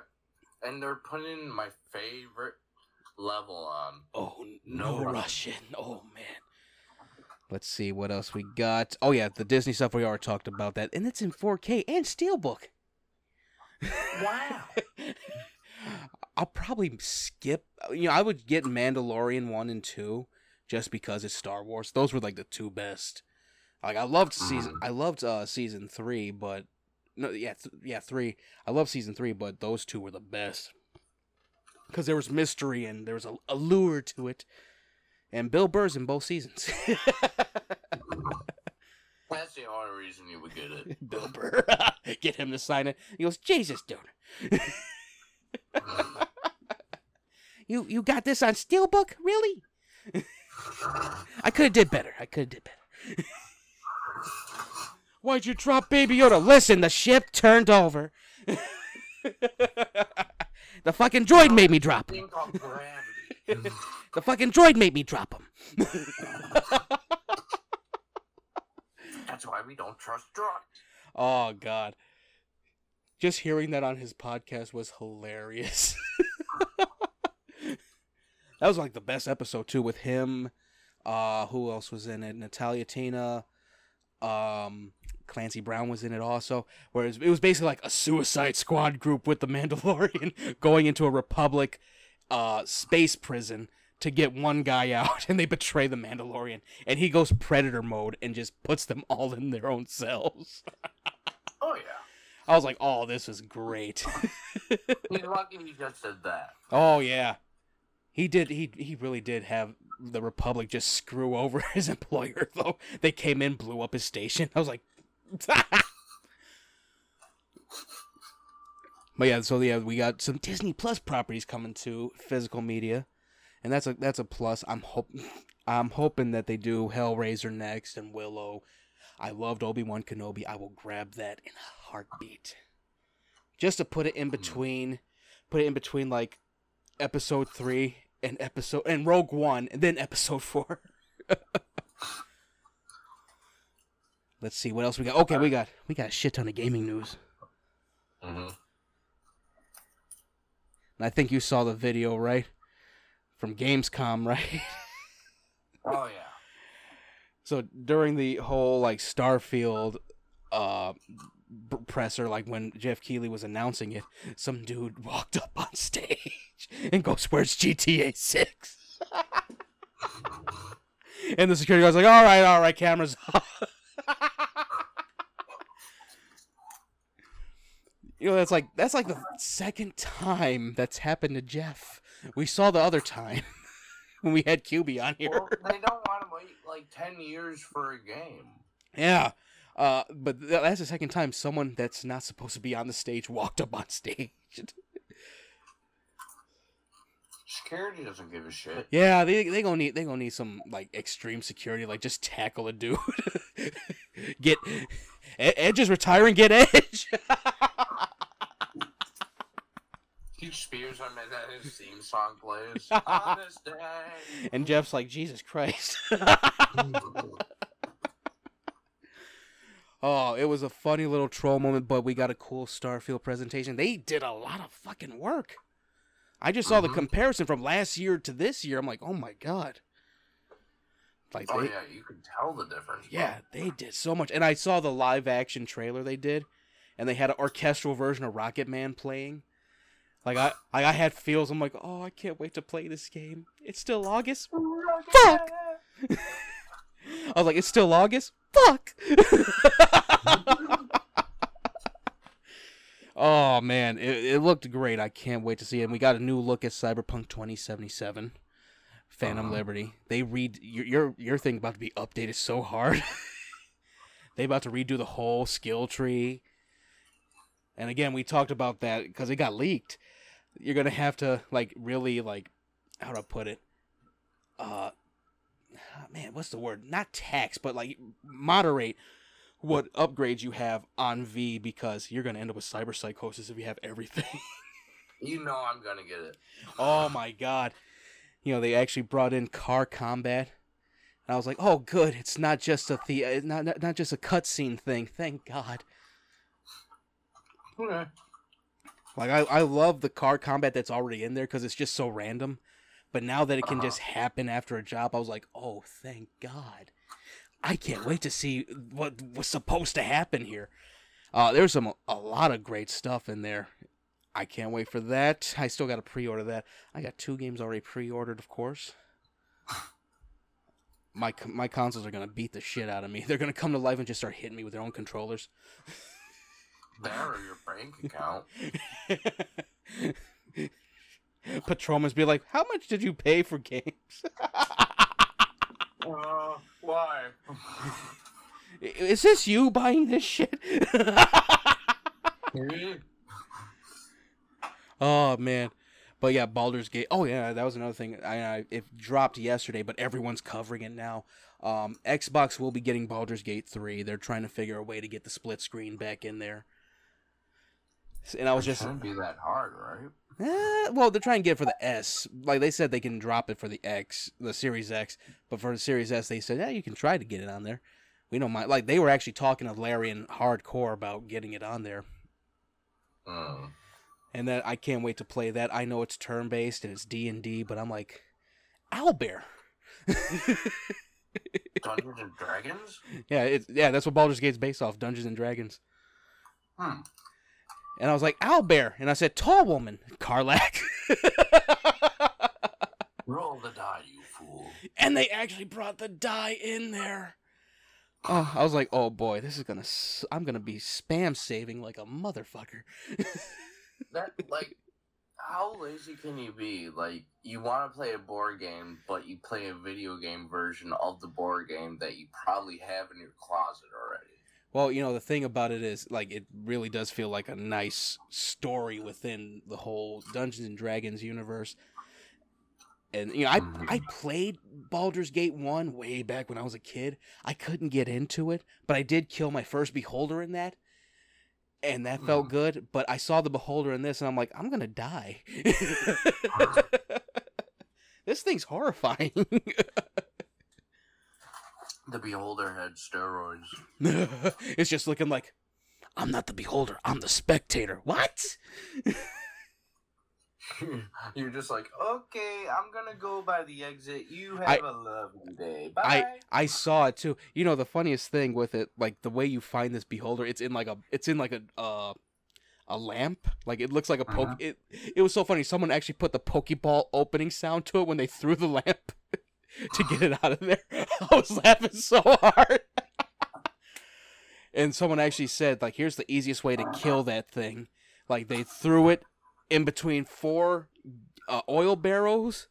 And they're putting my favorite level on. Oh, no, No Russian. Oh, man. Let's see what else we got. Oh, yeah, the Disney stuff we already talked about that. And it's in 4K and Steelbook. Wow. I'll probably skip. You know, I would get Mandalorian 1 and 2 just because it's Star Wars. Those were like the two best. Like I loved season I loved uh season 3, but no yeah, th- yeah, 3. I love season 3, but those two were the best. Cuz there was mystery and there was a allure to it. And Bill Burr's in both seasons. That's the only reason you would get it. Bill Burr. Get him to sign it. He goes, "Jesus, dude. You you got this on Steelbook? Really? I could have did better. I could have did better. Why'd you drop Baby Yoda? Listen, the ship turned over. the fucking droid made me drop him. Thing called gravity. The fucking droid made me drop him. That's why we don't trust drugs. Oh God. Just hearing that on his podcast was hilarious. that was like the best episode too with him. Uh who else was in it? Natalia Tena. Um Clancy Brown was in it also. Whereas it was basically like a suicide squad group with the Mandalorian going into a Republic uh space prison to get one guy out and they betray the Mandalorian and he goes predator mode and just puts them all in their own cells. Oh yeah. I was like, "Oh, this is great." He's lucky he just did that. oh yeah, he did. He he really did have the Republic just screw over his employer. Though they came in, blew up his station. I was like, but yeah. So yeah, we got some Disney Plus properties coming to physical media, and that's a that's a plus. I'm hope I'm hoping that they do Hellraiser next and Willow. I loved Obi Wan Kenobi. I will grab that in a heartbeat. Just to put it in between, put it in between like episode three and episode and Rogue One, and then episode four. Let's see what else we got. Okay, we got we got a shit ton of gaming news. Mm-hmm. And I think you saw the video, right? From Gamescom, right? Oh yeah. So during the whole like Starfield uh presser, like when Geoff Keighley was announcing it, some dude walked up on stage and goes, "Where's GTA 6?" and the security guard's like, "All right, all right, cameras off." You know, that's like that's like the second time that's happened to Geoff. We saw the other time when we had QB on here. Well, they don't want to wait like ten years for a game. Yeah. Uh, but th- that's the second time someone that's not supposed to be on the stage walked up on stage. Security doesn't give a shit. yeah, they they gonna need they gonna need some like extreme security, like just tackle a dude. get Edge is retiring. Get Edge. He spears him and then his theme song plays. On this day. and Geoff's like, Jesus Christ. Oh, it was a funny little troll moment, but we got a cool Starfield presentation. They did a lot of fucking work. I just saw the Mhm. comparison from last year to this year. I'm like, oh my god. Like Oh they, yeah, you can tell the difference. bro. yeah, they did so much. And I saw the live action trailer they did, and they had an orchestral version of Rocket Man playing. Like I, like I had feels. I'm like, oh, I can't wait to play this game. It's still August. Fuck. I was like, it's still August. Fuck. oh man, it, it looked great. I can't wait to see it. And we got a new look at Cyberpunk 2077, Phantom Uh-huh. Liberty. They read your your your thing about to be updated so hard. they about to redo the whole skill tree. And again, we talked about that because it got leaked. You're gonna have to like really like how do I put it? Uh, man, what's the word? Not tax, but like moderate what upgrades you have on V because you're gonna end up with cyber psychosis if you have everything. You know I'm gonna get it. oh my god! You know they actually brought in car combat, and I was like, oh good, it's not just a the not, not not just a cutscene thing. Thank God. Okay. Like I, I love the car combat that's already in there because it's just so random. But now that it can Uh-huh. just happen after a job, I was like, oh, thank God. I can't wait to see what was supposed to happen here. Uh, there's some a lot of great stuff in there. I can't wait for that. I still got to pre-order that. I got two games already pre-ordered, of course. My my consoles are gonna beat the shit out of me. They're gonna come to life and just start hitting me with their own controllers. There or your bank account. Patrolman's be like, "How much did you pay for games?" Uh, why? Is this you buying this shit? oh man, but yeah, Baldur's Gate. Oh yeah, that was another thing. I, I it dropped yesterday, but everyone's covering it now. Um, Xbox will be getting Baldur's Gate three. They're trying to figure a way to get the split screen back in there. And I was It just shouldn't be that hard, right? Eh, well, they're trying to get it for the S. Like they said, they can drop it for the X, the Series X, but for the Series S, they said, yeah, you can try to get it on there. We don't mind. Like they were actually talking to Larry and Hardcore about getting it on there, Mm. and that I can't wait to play that. I know it's turn based and it's D and D, but I'm like, Owlbear. Dungeons and Dragons? yeah, it's yeah, that's what Baldur's Gate's based off, Dungeons and Dragons. Hmm. And I was like, Owlbear, and I said, Tall Woman, Karlach. Roll the die, you fool. and they actually brought the die in there. Oh, I was like, oh boy, this is gonna. S- I'm gonna be spam saving like a motherfucker. That like, how lazy can you be? Like, you want to play a board game, but you play a video game version of the board game that you probably have in your closet already. Well, you know, the thing about it is, like, it really does feel like a nice story within the whole Dungeons and Dragons universe. And you know, I Mhm. I played Baldur's Gate one way back when I was a kid. I couldn't get into it, but I did kill my first beholder in that, and that felt Mhm. good. But I saw the beholder in this, and I'm like, I'm gonna die. this thing's horrifying. The Beholder had steroids. it's just looking like I'm not the beholder. I'm the spectator. What? You're just like, okay, I'm gonna go by the exit. You have a lovely day. Bye. I saw it too. You know the funniest thing with it, like the way you find this beholder, it's in like a it's in like a uh a lamp. Like it looks like a poke. Uh-huh. It it was so funny. Someone actually put the Pokeball opening sound to it when they threw the lamp to get it out of there. I was laughing so hard. and someone actually said like, here's the easiest way to kill that thing. Like they threw it in between four uh, oil barrels,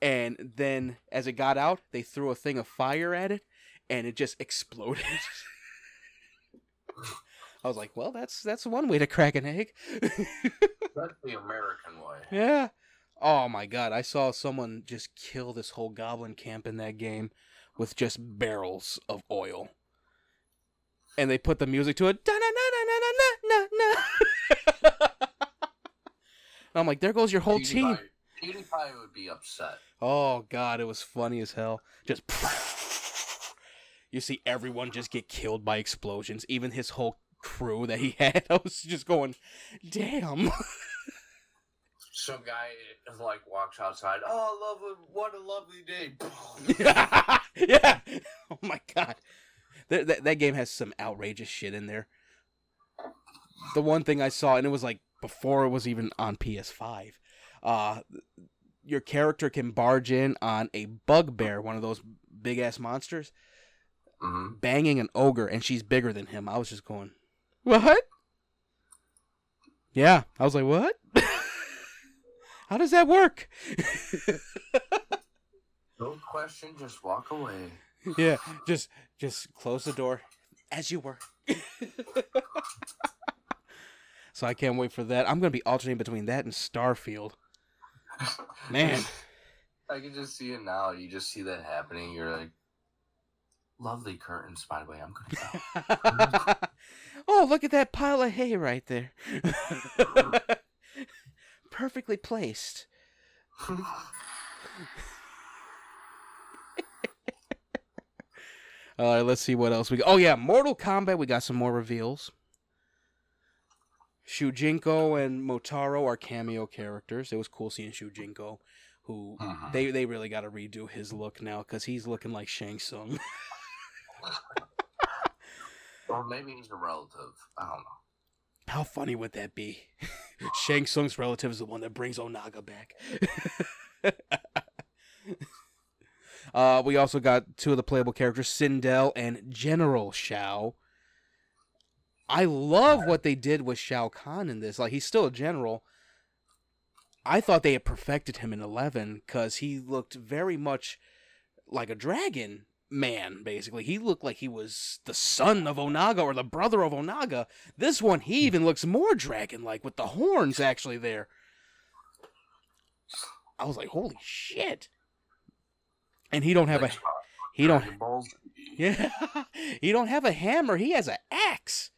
and then as it got out, they threw a thing of fire at it, and it just exploded. I was like, well, that's that's one way to crack an egg. That's the American way. yeah. Oh my god, I saw someone just kill this whole goblin camp in that game with just barrels of oil. And they put the music to it. And I'm like, there goes your whole team. PewDiePie, PewDiePie would be upset. Oh god, it was funny as hell. Just you see everyone just get killed by explosions. Even his whole crew that he had. I was just going, damn. Some guy like walks outside. Oh, love what a lovely day. yeah. Oh my god. That, that that game has some outrageous shit in there. The one thing I saw, and it was like before it was even on PS5. Uh, your character can barge in on a bugbear, one of those big ass monsters, hmm banging an ogre, and she's bigger than him. I was just going, what? Yeah, I was like, what? How does that work? No question, just walk away. yeah, just just close the door as you were. so I can't wait for that. I'm gonna be alternating between that and Starfield. Man. I can just see it now. You just see that happening. You're like, lovely curtains, by the way. I'm gonna go. oh, look at that pile of hay right there. Perfectly placed. All right, let's see what else we got. Oh yeah, Mortal Kombat. We got some more reveals. Shujinko and Motaro are cameo characters. It was cool seeing Shujinko, who Mhm. they they really got to redo his look now because he's looking like Shang Tsung. or maybe he's a relative. I don't know. How funny would that be? Shang Tsung's relative is the one that brings Onaga back. uh, we also got two of the playable characters, Sindel and General Shao. I love what they did with Shao Kahn in this. Like, he's still a general. I thought they had perfected him in 11 because he looked very much like a dragon man, basically. He looked like he was the son of Onaga or the brother of Onaga. This one, he even looks more dragon like with the horns actually there. I was like, holy shit. And he don't have a he don't yeah he don't have a hammer, he has an axe.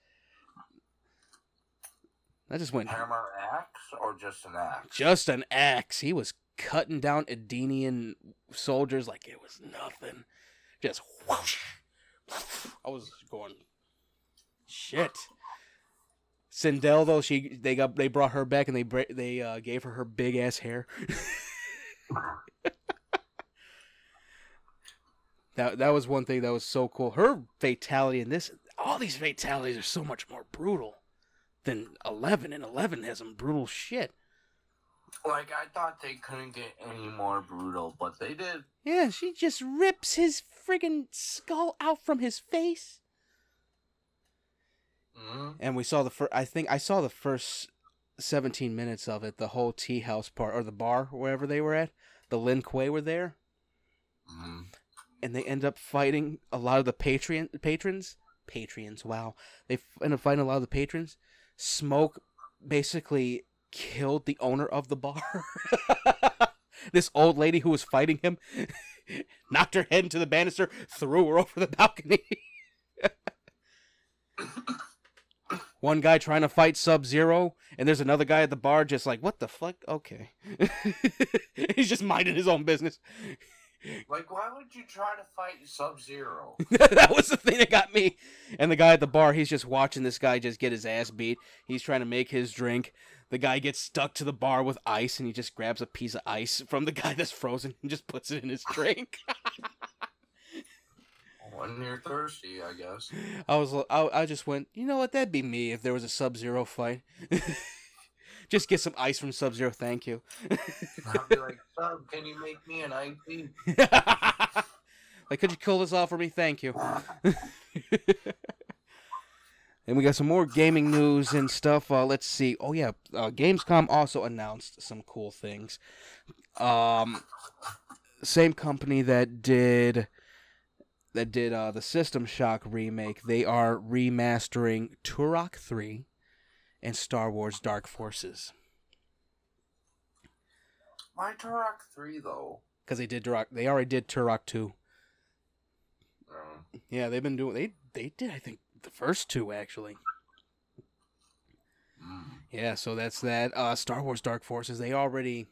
That just went Hammer axe or just an axe? just an axe. He was cutting down Edenian soldiers like it was nothing. Just whoosh. I was going shit. Sindel though she they got they brought her back and they they uh, gave her her big ass hair. that that was one thing that was so cool. Her fatality in this all these fatalities are so much more brutal than 11 and 11 has some brutal shit. Like I thought they couldn't get any more brutal, but they did. Yeah, she just rips his friggin' skull out from his face. hmm And we saw the first, I think I saw the first 17 minutes of it, the whole tea house part, or the bar, wherever they were at. The Lin Kuei were there, hmm and they end up fighting a lot of the patron, patrons. Patrons, wow. They f- end up fighting a lot of the patrons. Smoke basically killed the owner of the bar. this old lady who was fighting him knocked her head into the banister, threw her over the balcony. One guy trying to fight Sub Zero, and there's another guy at the bar just like, what the fuck? Okay. He's just minding his own business. Like, why would you try to fight Sub Zero? that was the thing that got me. And the guy at the bar, he's just watching this guy just get his ass beat. He's trying to make his drink. The guy gets stuck to the bar with ice, and he just grabs a piece of ice from the guy that's frozen and just puts it in his drink. when you're thirsty, I guess. I was, I, I just went, you know what? That'd be me if there was a Sub Zero fight. just get some ice from Sub Zero, thank you. I'll be like, Sub, can you make me an IP? like, could you kill this off for me? Thank you. And we got some more gaming news and stuff. Uh, let's see. Oh yeah, uh, Gamescom also announced some cool things. Um, same company that did that did uh, the System Shock remake. They are remastering Turok Three and Star Wars Dark Forces Why Turok 3, though? because they did Turok. They already did Turok Two. Um, Yeah, they've been doing. They they did. I think the first two actually. mm. Yeah, so that's that. Uh, Star Wars Dark Forces. They already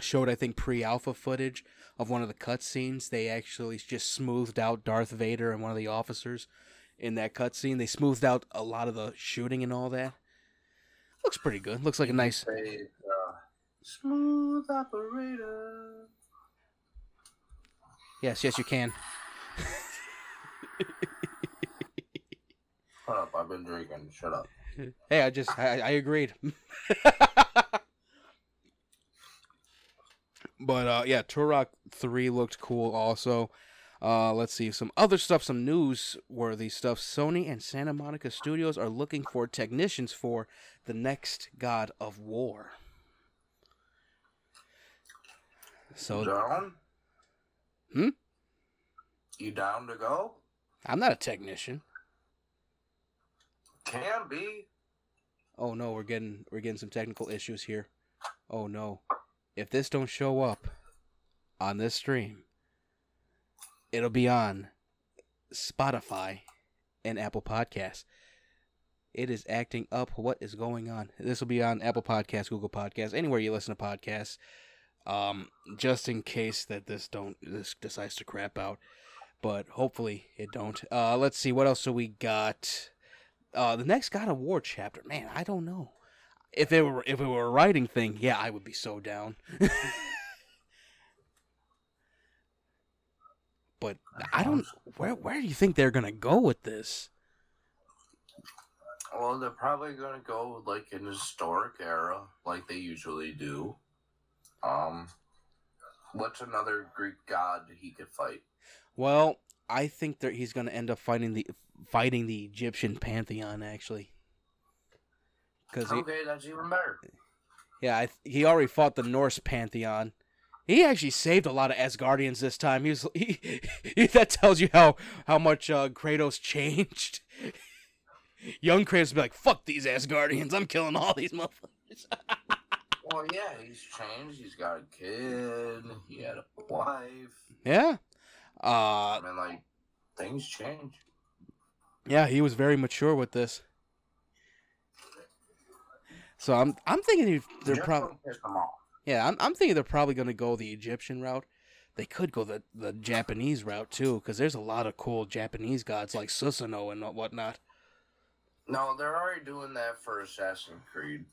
showed, I think, pre-alpha footage of one of the cutscenes. They actually just smoothed out Darth Vader and one of the officers in that cutscene. They smoothed out a lot of the shooting and all that. Looks pretty good. Looks like a nice. Uh, smooth operator. Yes, yes, you can. Shut up, I've been drinking. Shut up. Hey, I just I, I agreed. but uh yeah, Turok 3 looked cool also. Uh let's see some other stuff, some newsworthy stuff. Sony and Santa Monica Studios are looking for technicians for the next God of War. So down? Hmm? You down to go? I'm not a technician. Can be. Oh no, we're getting we're getting some technical issues here. Oh no. If this don't show up on this stream, it'll be on Spotify and Apple Podcasts. It is acting up. What is going on? This will be on Apple Podcasts, Google Podcasts, anywhere you listen to podcasts. Um, just in case that this don't this decides to crap out, but hopefully it don't. Uh, let's see what else do we got. Uh, the next God of War chapter, man, I don't know. If it were if it were a writing thing, yeah, I would be so down. but I don't. Where where do you think they're gonna go with this? Well, they're probably gonna go like an historic era, like they usually do. Um, what's another Greek god he could fight? Well, I think that he's gonna end up fighting the fighting the Egyptian pantheon actually. Because Okay, that's even better. yeah, th- he already fought the Norse pantheon. He actually saved a lot of Asgardians this time. He was he, he that tells you how how much uh, Kratos changed. Young Kratos would be like, "Fuck these Asgardians! I'm killing all these motherfuckers." Well, yeah, he's changed. He's got a kid. He had a wife. yeah, uh, I mean, like things change. Yeah, he was very mature with this. So I'm I'm thinking they're probably don't piss them off. yeah I'm I'm thinking they're probably gonna go the Egyptian route. They could go the the Japanese route too, because there's a lot of cool Japanese gods like Susanoo and whatnot. No, they're already doing that for Assassin's Creed.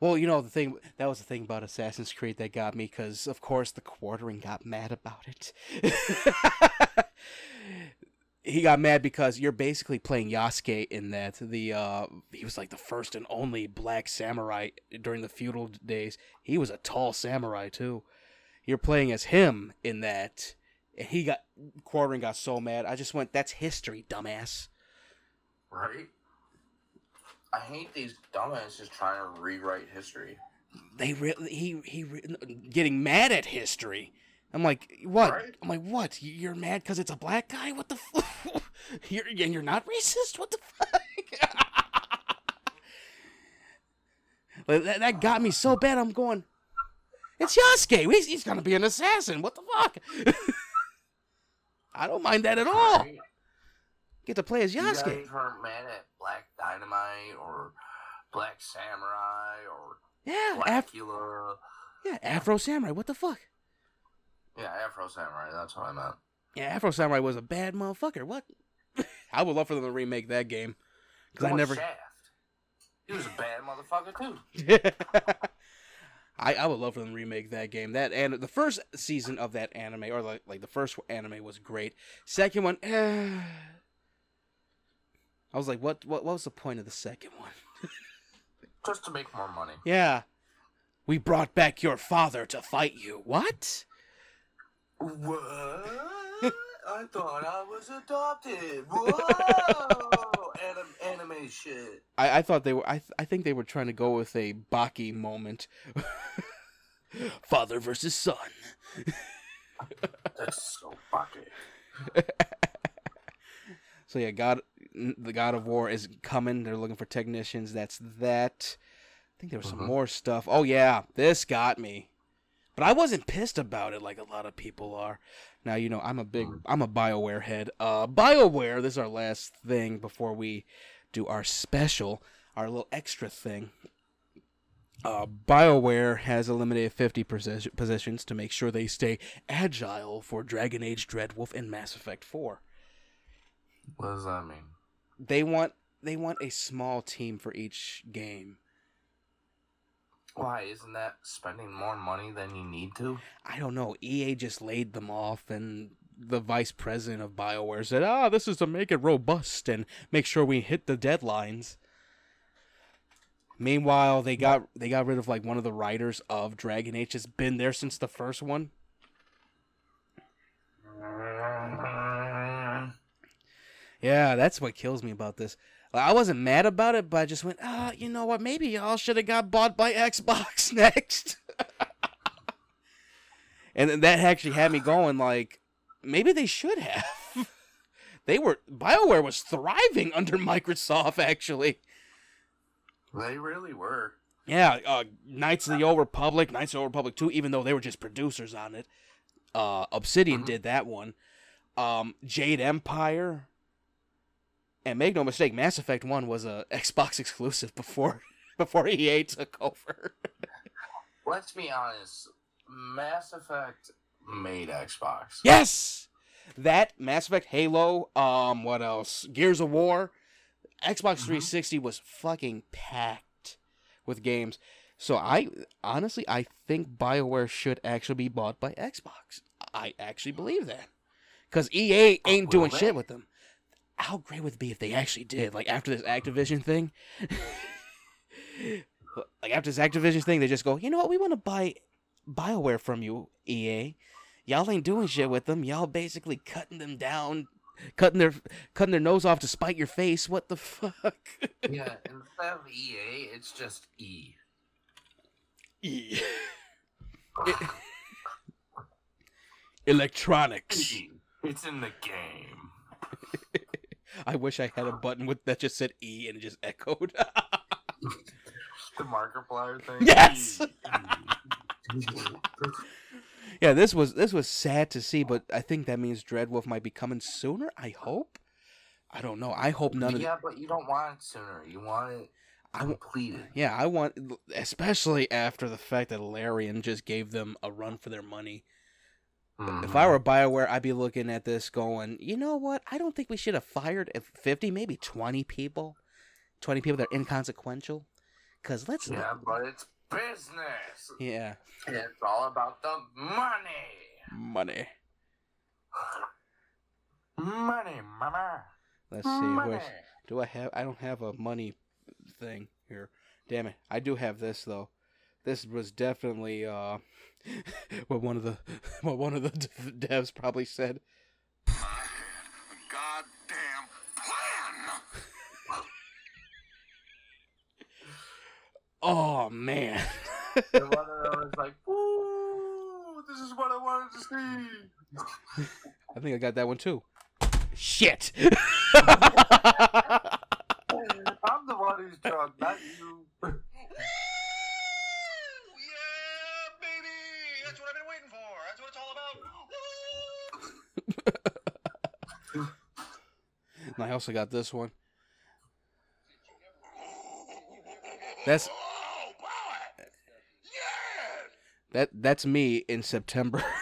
Well, you know the thing that was the thing about Assassin's Creed that got me because of course the quartering got mad about it. he got mad because you're basically playing Yasuke in that. The uh, he was like the first and only black samurai during the feudal days. He was a tall samurai too. You're playing as him in that, and he got quartering got so mad. I just went, "That's history, dumbass." Right? I hate these dumbasses trying to rewrite history. they really he he re- getting mad at history. I'm like, what? Right. I'm like, what? You- You're mad because it's a black guy? What the? F- you're and you're not racist? What the fuck? Like, that, that got me so bad. I'm going. It's Yasuke. He's, he's gonna be an assassin. What the fuck? I don't mind that at all. Right? Get to play as You Yasuke. guys weren't mad at Black Dynamite or Black Samurai or Yeah, Af- yeah, Afro Samurai. What the fuck? Yeah, Afro Samurai. That's what I meant. Yeah, Afro Samurai was a bad motherfucker. What? I would love for them to remake that game because I never. Shaft? He was a bad motherfucker too. I, I would love for them to remake that game. That and the first season of that anime, or like like the first anime, was great. Second one, eh. I was like, what what what was the point of the second one? Just to make more money. Yeah, we brought back your father to fight you. What? What? I thought I was adopted. Whoa! anim- anime shit. I, I thought they were. I th- I think they were trying to go with a Baki moment. Father versus son. That's so fucking. So yeah, God, the God of War is coming. They're looking for technicians. That's that. I think there was some Mhm. more stuff. Oh yeah, this got me, but I wasn't pissed about it like a lot of people are. Now you know I'm a big, Mhm. I'm a Bioware head. Uh, Bioware. This is our last thing before we do our special, our little extra thing. Uh, BioWare has eliminated 50 posi- positions to make sure they stay agile for Dragon Age Dreadwolf and Mass Effect 4 What does that mean? they want they want a small team for each game. Why isn't that spending more money than you need to? I don't know. EA just laid them off, and the vice president of Bioware said, "Ah, this is to make it robust and make sure we hit the deadlines." Meanwhile, they got they got rid of like one of the writers of Dragon Age. Has been there since the first one. Yeah, that's what kills me about this. I wasn't mad about it, but I just went, ah, you know what? Maybe y'all should have got bought by Xbox next. and then that actually had me going, like, maybe they should have. they were Bioware was thriving under Microsoft, actually. They really were. Yeah, uh, Knights of the Old Republic, Knights of the Old Republic 2, even though they were just producers on it. Uh, Obsidian Mhm. did that one. Um, Jade Empire. And make no mistake, Mass Effect 1 was a Xbox exclusive before before EA took over. Let's be honest. Mass Effect made Xbox. yes! That Mass Effect Halo, um what else? Gears of War. Xbox Mhm. 360 was fucking packed with games. So I honestly I think BioWare should actually be bought by Xbox. I actually believe that. Cuz EA ain't will doing they? shit with them. How great would it be if they actually did? Like after this Activision thing, like after this Activision thing, they just go, you know what? We want to buy Bioware from you, EA. Y'all ain't doing shit with them. Y'all basically cutting them down, cutting their cutting their nose off to spite your face. What the fuck? yeah, instead of EA, it's just E. E. Electronics. It's in the game. I wish I had a button with that just said E and it just echoed. The Markiplier thing. Yes! Yeah, this was this was sad to see, but I think that means Dreadwolf might be coming sooner. I hope. I don't know. I hope none of yeah, but you don't want it sooner. You want it I completed. Yeah, I want, especially after the fact that Larian just gave them a run for their money. If Mhm. I were Bioware, I'd be looking at this going, you know what? I don't think we should have fired 50, maybe 20 people. 20 people that are inconsequential. Because let's. Yeah, but it's business. Yeah. It's all about the money. Money. Money, mama. Let's see. Money. Where's, do I have. I don't have a money thing here. Damn it. I do have this, though. This was definitely uh, what one of the what one of the devs probably said. I had a goddamn plan. Oh man. And one of them is like, "Woo! This is what I wanted to see." I think I got that one too. Shit. I'm the one who's drunk, not you. yeah, baby. That's what I've been waiting for. That's what it's all about. and I also got this one. That's that that's me in September.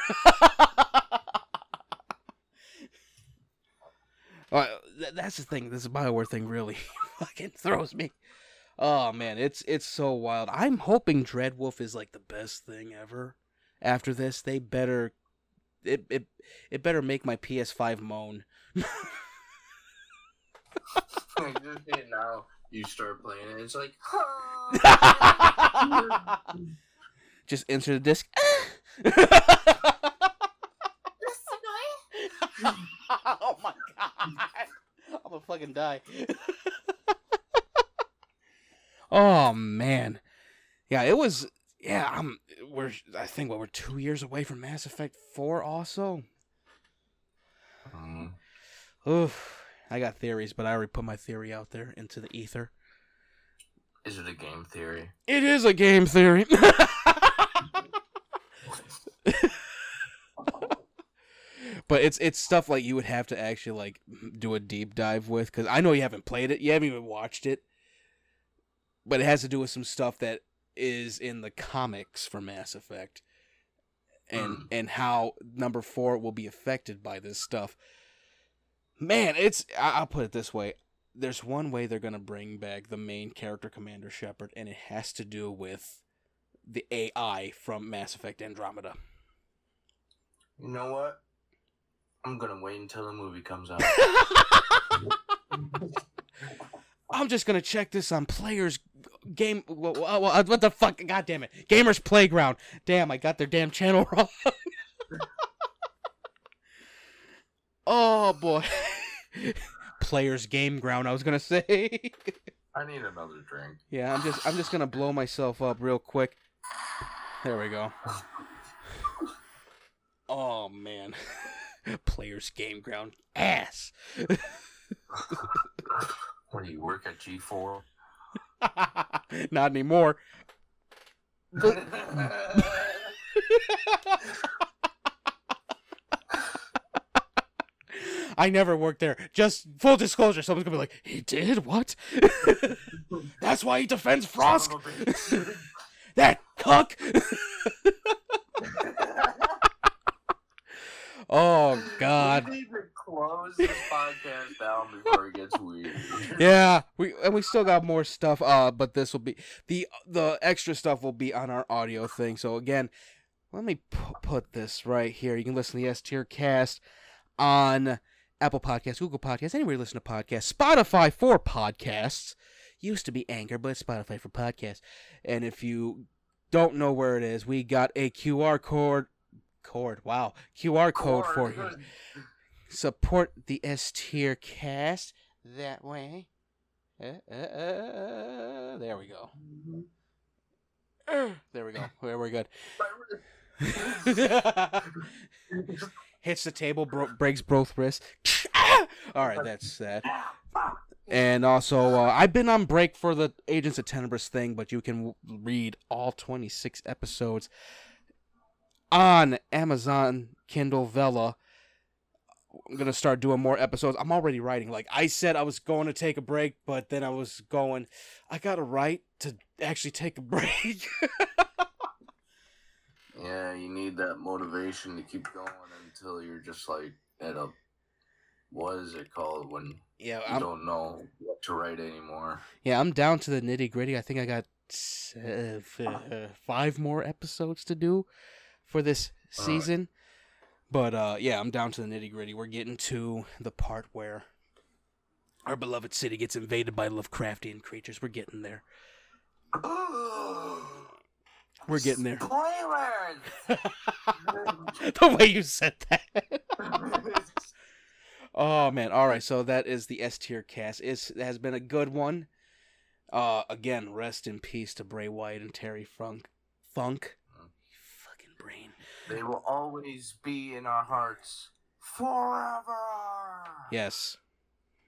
Uh, th- that's the thing. This Bioware thing really fucking throws me. Oh man, it's it's so wild. I'm hoping Dreadwolf is like the best thing ever. After this, they better it it it better make my PS5 moan. Like, just it now. You start playing it. It's like, Just insert the disc. oh my god! I'm gonna fucking die. Oh man, yeah, it was. Yeah, I'm. We're. I think what we're two years away from Mass Effect Four. Also, Mm. oof. I got theories, but I already put my theory out there into the ether. Is it a game theory? It is a game theory. but it's it's stuff like you would have to actually like do a deep dive with because I know you haven't played it, you haven't even watched it, but it has to do with some stuff that is in the comics for Mass Effect, and Mm. and how number four will be affected by this stuff. Man, it's I- I'll put it this way: there's one way they're gonna bring back the main character, Commander Shepard, and it has to do with the AI from Mass Effect Andromeda. You know what? I'm gonna wait until the movie comes out. I'm just gonna check this on Players Game. wha- wha- wha- What the fuck? God damn it! Gamers Playground. Damn, I got their damn channel wrong. Oh boy. Players Game Ground. I was gonna say. I need another drink. yeah, I'm just I'm just gonna blow myself up real quick. There we go. Oh man. Players Game Ground ass. When you work at G4. Not anymore. I never worked there. Just full disclosure, someone's gonna be like, he did? What? That's why he defends Frost? Son of a bitch. that cuck! oh, God. We need to close this podcast down before it gets weird. Yeah, we and we still got more stuff. Uh, but this will be the the extra stuff will be on our audio thing. So again, let me pu- put this right here. You can listen to the S tier cast on Apple Podcasts, Google Podcasts, anywhere you listen to podcasts, Spotify for podcasts. Used to be Anchor, but Spotify for podcasts. And if you don't know where it is, we got a QR code. Cord, wow, QR code for you support the S tier cast that way. Uh, uh, uh, there we go. Uh, there we go. We're good. Hits the table, bro- breaks both wrists. All right, that's that. And also, uh, I've been on break for the Agents of Tenebris thing, but you can read all 26 episodes on Amazon Kindle Vella. I'm gonna start doing more episodes. I'm already writing. Like I said, I was going to take a break, but then I was going. I gotta write to actually take a break. Yeah, you need that motivation to keep going until you're just like at a what is it called when yeah, you I'm don't know what to write anymore. yeah, I'm down to the nitty gritty. I think I got uh, f- uh, five more episodes to do for this All right. season. But uh, yeah, I'm down to the nitty gritty. We're getting to the part where our beloved city gets invaded by Lovecraftian creatures. We're getting there. We're getting there. The way you said that. oh man! All right, so that is the S tier cast. It's, it has been a good one. Uh, again, rest in peace to Bray Wyatt and Terry Funk. Funk. Fucking brain. they will always be in our hearts forever. Yes.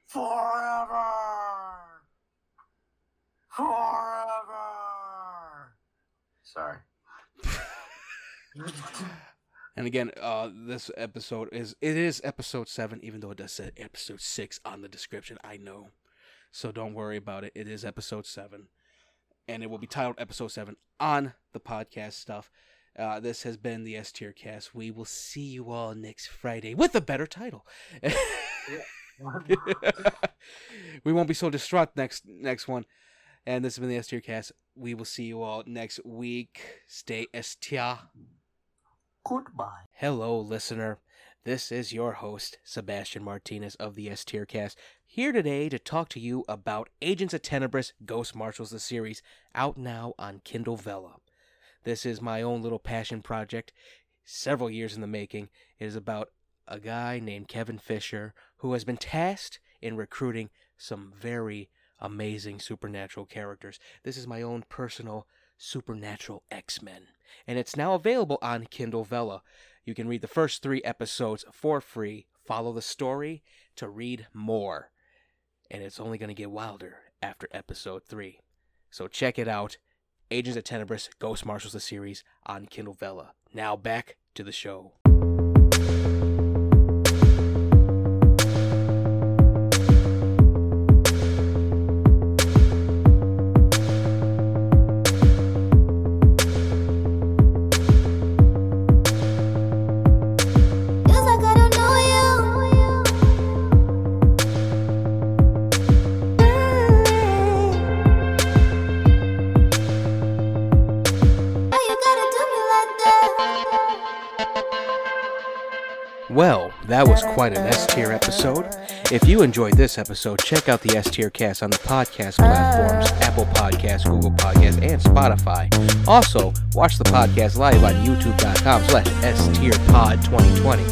Forever. Forever. Sorry. And again, uh, this episode is it is episode seven, even though it does say episode six on the description. I know, so don't worry about it. It is episode seven, and it will be titled episode seven on the podcast stuff. Uh, this has been the S tier cast. We will see you all next Friday with a better title. we won't be so distraught next next one. And this has been the S tier cast. We will see you all next week. Stay tier. Goodbye. Hello, listener. This is your host, Sebastian Martinez of the S Tier Cast, here today to talk to you about Agents of Tenebris Ghost Marshals, the series, out now on Kindle Vella. This is my own little passion project, several years in the making. It is about a guy named Kevin Fisher who has been tasked in recruiting some very amazing supernatural characters. This is my own personal supernatural X Men, and it's now available on Kindle Vella. You can read the first three episodes for free, follow the story to read more, and it's only going to get wilder after episode three. So check it out. Agents of Tenebris Ghost Marshals the series on Kindle Vella. Now back to the show. Quite an S tier episode. If you enjoyed this episode, check out the S tier cast on the podcast platforms Apple Podcasts, Google Podcasts, and Spotify. Also, watch the podcast live on youtube.com slash S tier pod 2020.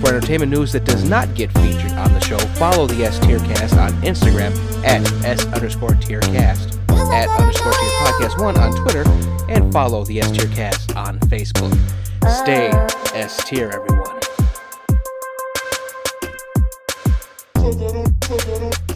For entertainment news that does not get featured on the show, follow the S tier cast on Instagram at S underscore tier cast, at underscore tier podcast 1 on Twitter, and follow the S tier cast on Facebook. Stay S tier, everyone. Take it,